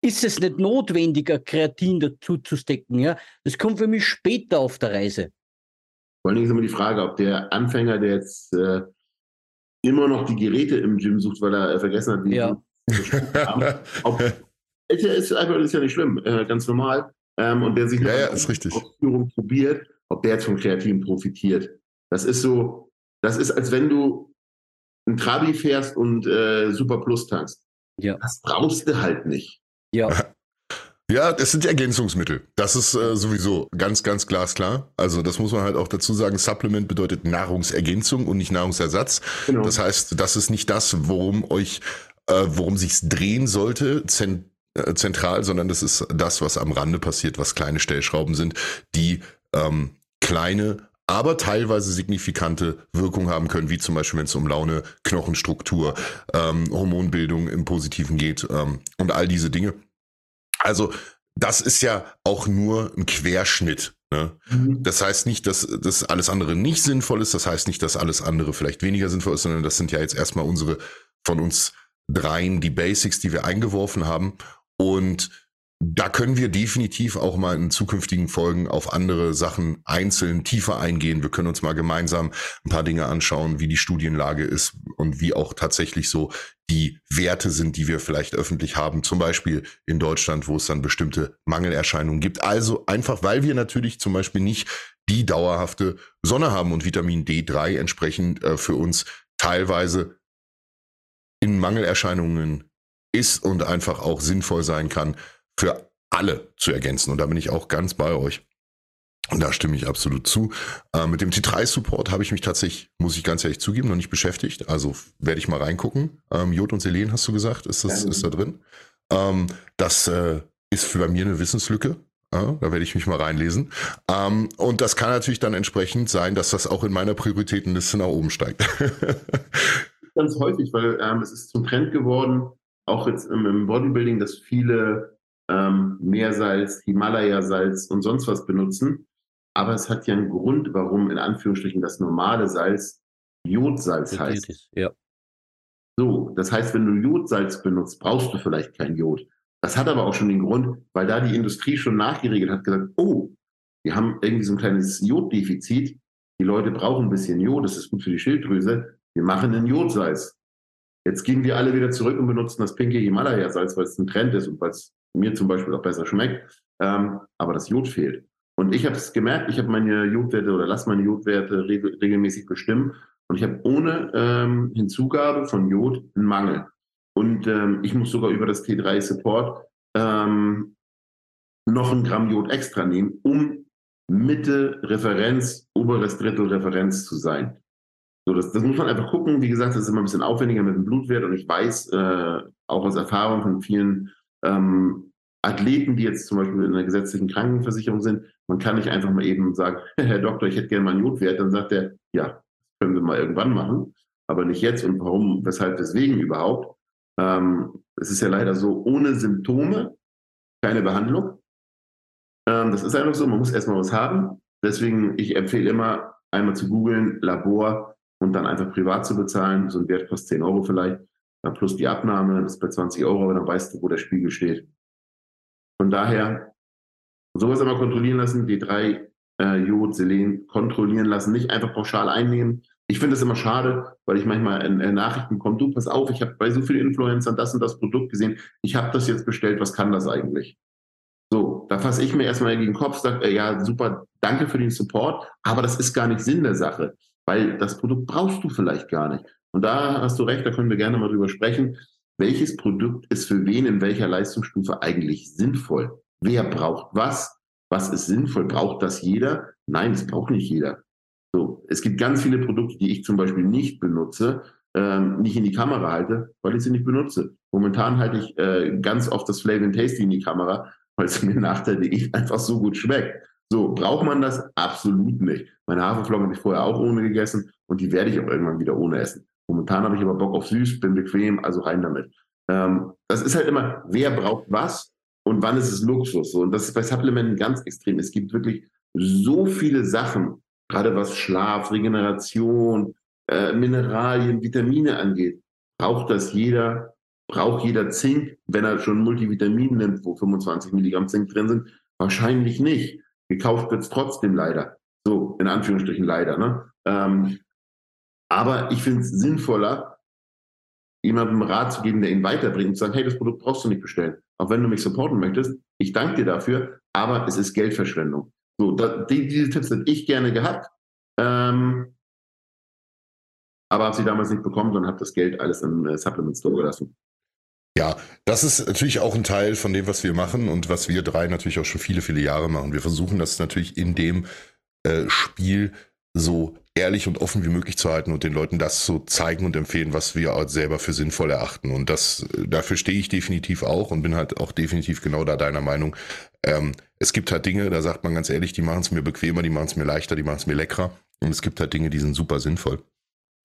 ist es nicht notwendiger, Kreatin dazu zu stecken. Ja? Das kommt für mich später auf der Reise. Vor allen Dingen ist immer die Frage, ob der Anfänger, der jetzt äh, immer noch die Geräte im Gym sucht, weil er äh, vergessen hat, wie ja. ob, ist, ja, ist, einfach, ist ja nicht schlimm, äh, ganz normal. Ähm, und der sich ja, ja, ist richtig. Führung probiert, ob der jetzt vom Kreatin profitiert. Das ist so, das ist, als wenn du ein Trabi fährst und äh, Super Plus tankst. Ja. Das brauchst du halt nicht. Ja. Ja, das sind Ergänzungsmittel. Das ist äh, sowieso ganz, ganz glasklar. Also das muss man halt auch dazu sagen. Supplement bedeutet Nahrungsergänzung und nicht Nahrungsersatz. Genau. Das heißt, das ist nicht das, worum euch, äh, worum sich's drehen sollte, zent äh, zentral, sondern das ist das, was am Rande passiert, was kleine Stellschrauben sind, die ähm, kleine aber teilweise signifikante Wirkung haben können, wie zum Beispiel, wenn es um Laune, Knochenstruktur, ähm, Hormonbildung im Positiven geht ähm, und all diese Dinge. Also das ist ja auch nur ein Querschnitt. Ne? Mhm. Das heißt nicht, dass das alles andere nicht sinnvoll ist. Das heißt nicht, dass alles andere vielleicht weniger sinnvoll ist, sondern das sind ja jetzt erstmal unsere von uns dreien die Basics, die wir eingeworfen haben. Und da können wir definitiv auch mal in zukünftigen Folgen auf andere Sachen einzeln tiefer eingehen. Wir können uns mal gemeinsam ein paar Dinge anschauen, wie die Studienlage ist und wie auch tatsächlich so die Werte sind, die wir vielleicht öffentlich haben. Zum Beispiel in Deutschland, wo es dann bestimmte Mangelerscheinungen gibt. Also einfach, weil wir natürlich zum Beispiel nicht die dauerhafte Sonne haben und Vitamin D3 entsprechend äh, für uns teilweise in Mangelerscheinungen ist und einfach auch sinnvoll sein kann, für alle zu ergänzen. Und da bin ich auch ganz bei euch. Und da stimme ich absolut zu. Äh, mit dem T3-Support habe ich mich tatsächlich, muss ich ganz ehrlich zugeben, noch nicht beschäftigt. Also werde ich mal reingucken. Ähm, Jod und Selen hast du gesagt, ist das ja, ist da drin? Ähm, das äh, ist für bei mir eine Wissenslücke. Ja, da werde ich mich mal reinlesen. Ähm, und das kann natürlich dann entsprechend sein, dass das auch in meiner Prioritätenliste nach oben steigt. Ganz häufig, weil ähm, es ist zum Trend geworden, auch jetzt im, im Bodybuilding, dass viele ähm, Meersalz, Himalaya-Salz und sonst was benutzen. Aber es hat ja einen Grund, warum in Anführungsstrichen das normale Salz Jodsalz heißt. Ja. So, das heißt, wenn du Jodsalz benutzt, brauchst du vielleicht kein Jod. Das hat aber auch schon den Grund, weil da die Industrie schon nachgeregelt hat, gesagt, oh, wir haben irgendwie so ein kleines Joddefizit. Die Leute brauchen ein bisschen Jod, das ist gut für die Schilddrüse. Wir machen ein Jodsalz. Jetzt gehen wir alle wieder zurück und benutzen das pinke Himalaya-Salz, weil es ein Trend ist und weil es mir zum Beispiel auch besser schmeckt. Ähm, aber das Jod fehlt. Und ich habe es gemerkt, ich habe meine Jodwerte oder lasse meine Jodwerte re regelmäßig bestimmen. Und ich habe ohne ähm, Hinzugabe von Jod einen Mangel. Und ähm, ich muss sogar über das T3 Support ähm, noch ein Gramm Jod extra nehmen, um Mitte Referenz, oberes Drittel Referenz zu sein. So, das, das muss man einfach gucken. Wie gesagt, das ist immer ein bisschen aufwendiger mit dem Blutwert und ich weiß äh, auch aus Erfahrung von vielen ähm, Athleten, die jetzt zum Beispiel in einer gesetzlichen Krankenversicherung sind, man kann nicht einfach mal eben sagen, Herr Doktor, ich hätte gerne mal einen Jodwert. Dann sagt er, ja, können wir mal irgendwann machen, aber nicht jetzt. Und warum, weshalb, weswegen überhaupt? Ähm, es ist ja leider so, ohne Symptome keine Behandlung. Ähm, das ist einfach so, man muss erstmal was haben. Deswegen, ich empfehle immer, einmal zu googeln, Labor und dann einfach privat zu bezahlen. So ein Wert kostet 10 Euro vielleicht, plus die Abnahme, ist bei 20 Euro, aber dann weißt du, wo der Spiegel steht. Von daher, sowas einmal kontrollieren lassen, D3, äh, Jod, Selen kontrollieren lassen, nicht einfach pauschal einnehmen. Ich finde es immer schade, weil ich manchmal in, in Nachrichten komme, du, pass auf, ich habe bei so vielen Influencern das und das Produkt gesehen, ich habe das jetzt bestellt, was kann das eigentlich? So, da fasse ich mir erstmal gegen den Kopf, sage, äh, ja, super, danke für den Support, aber das ist gar nicht Sinn der Sache, weil das Produkt brauchst du vielleicht gar nicht. Und da hast du recht, da können wir gerne mal drüber sprechen. Welches Produkt ist für wen in welcher Leistungsstufe eigentlich sinnvoll? Wer braucht was? Was ist sinnvoll? Braucht das jeder? Nein, das braucht nicht jeder. So, es gibt ganz viele Produkte, die ich zum Beispiel nicht benutze, ähm, nicht in die Kamera halte, weil ich sie nicht benutze. Momentan halte ich äh, ganz oft das Flavor and Tasty in die Kamera, weil es mir nach der Diät einfach so gut schmeckt. So, braucht man das? Absolut nicht. Meine Haferflocken habe ich vorher auch ohne gegessen und die werde ich auch irgendwann wieder ohne essen. Momentan habe ich aber Bock auf süß, bin bequem, also rein damit. Ähm, das ist halt immer, wer braucht was und wann ist es Luxus? Und das ist bei Supplementen ganz extrem. Es gibt wirklich so viele Sachen, gerade was Schlaf, Regeneration, äh, Mineralien, Vitamine angeht. Braucht das jeder? Braucht jeder Zink, wenn er schon Multivitamin nimmt, wo 25 Milligramm Zink drin sind? Wahrscheinlich nicht. Gekauft wird es trotzdem leider. So, in Anführungsstrichen leider. Ne? Ähm, aber ich finde es sinnvoller, jemandem Rat zu geben, der ihn weiterbringt und zu sagen, hey, das Produkt brauchst du nicht bestellen. Auch wenn du mich supporten möchtest, ich danke dir dafür, aber es ist Geldverschwendung. So, da, die, diese Tipps hätte ich gerne gehabt, ähm, aber habe sie damals nicht bekommen, sondern habe das Geld alles im äh, Supplement Store gelassen. Ja, das ist natürlich auch ein Teil von dem, was wir machen und was wir drei natürlich auch schon viele, viele Jahre machen. Wir versuchen das natürlich in dem äh, Spiel so ehrlich und offen wie möglich zu halten und den Leuten das zu zeigen und empfehlen, was wir selber für sinnvoll erachten. Und das, dafür stehe ich definitiv auch und bin halt auch definitiv genau da deiner Meinung. Ähm, es gibt halt Dinge, da sagt man ganz ehrlich, die machen es mir bequemer, die machen es mir leichter, die machen es mir leckerer. Und es gibt halt Dinge, die sind super sinnvoll.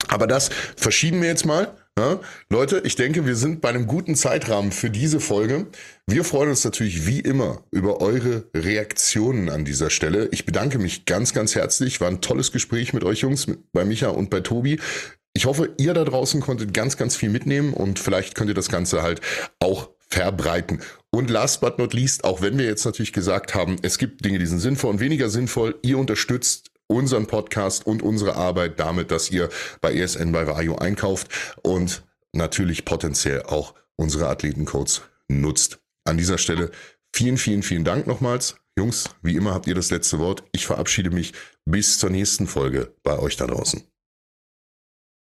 Aber das verschieben wir jetzt mal. Ja? Leute, ich denke, wir sind bei einem guten Zeitrahmen für diese Folge. Wir freuen uns natürlich wie immer über eure Reaktionen an dieser Stelle. Ich bedanke mich ganz, ganz herzlich. War ein tolles Gespräch mit euch Jungs, bei Micha und bei Tobi. Ich hoffe, ihr da draußen konntet ganz, ganz viel mitnehmen und vielleicht könnt ihr das Ganze halt auch verbreiten. Und last but not least, auch wenn wir jetzt natürlich gesagt haben, es gibt Dinge, die sind sinnvoll und weniger sinnvoll, ihr unterstützt unseren Podcast und unsere Arbeit damit, dass ihr bei ESN bei Vario einkauft und natürlich potenziell auch unsere Athletencodes nutzt. An dieser Stelle vielen, vielen, vielen Dank nochmals. Jungs, wie immer habt ihr das letzte Wort. Ich verabschiede mich bis zur nächsten Folge bei euch da draußen.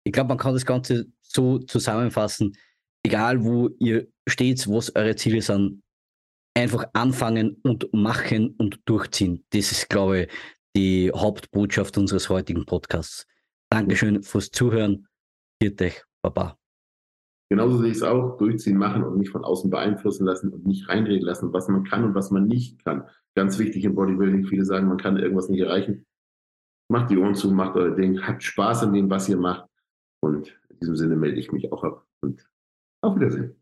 Ich glaube, man kann das Ganze so zusammenfassen. Egal, wo ihr steht, was eure Ziele sind, einfach anfangen und machen und durchziehen. Das ist, glaube ich, die Hauptbotschaft unseres heutigen Podcasts. Dankeschön fürs Zuhören. Viert euch. Baba. Genauso sehe ich es auch. Durchziehen, machen und nicht von außen beeinflussen lassen und nicht reinreden lassen, was man kann und was man nicht kann. Ganz wichtig im Bodybuilding. Viele sagen, man kann irgendwas nicht erreichen. Macht die Ohren zu, macht euer Ding, habt Spaß an dem, was ihr macht. Und in diesem Sinne melde ich mich auch ab und auf Wiedersehen.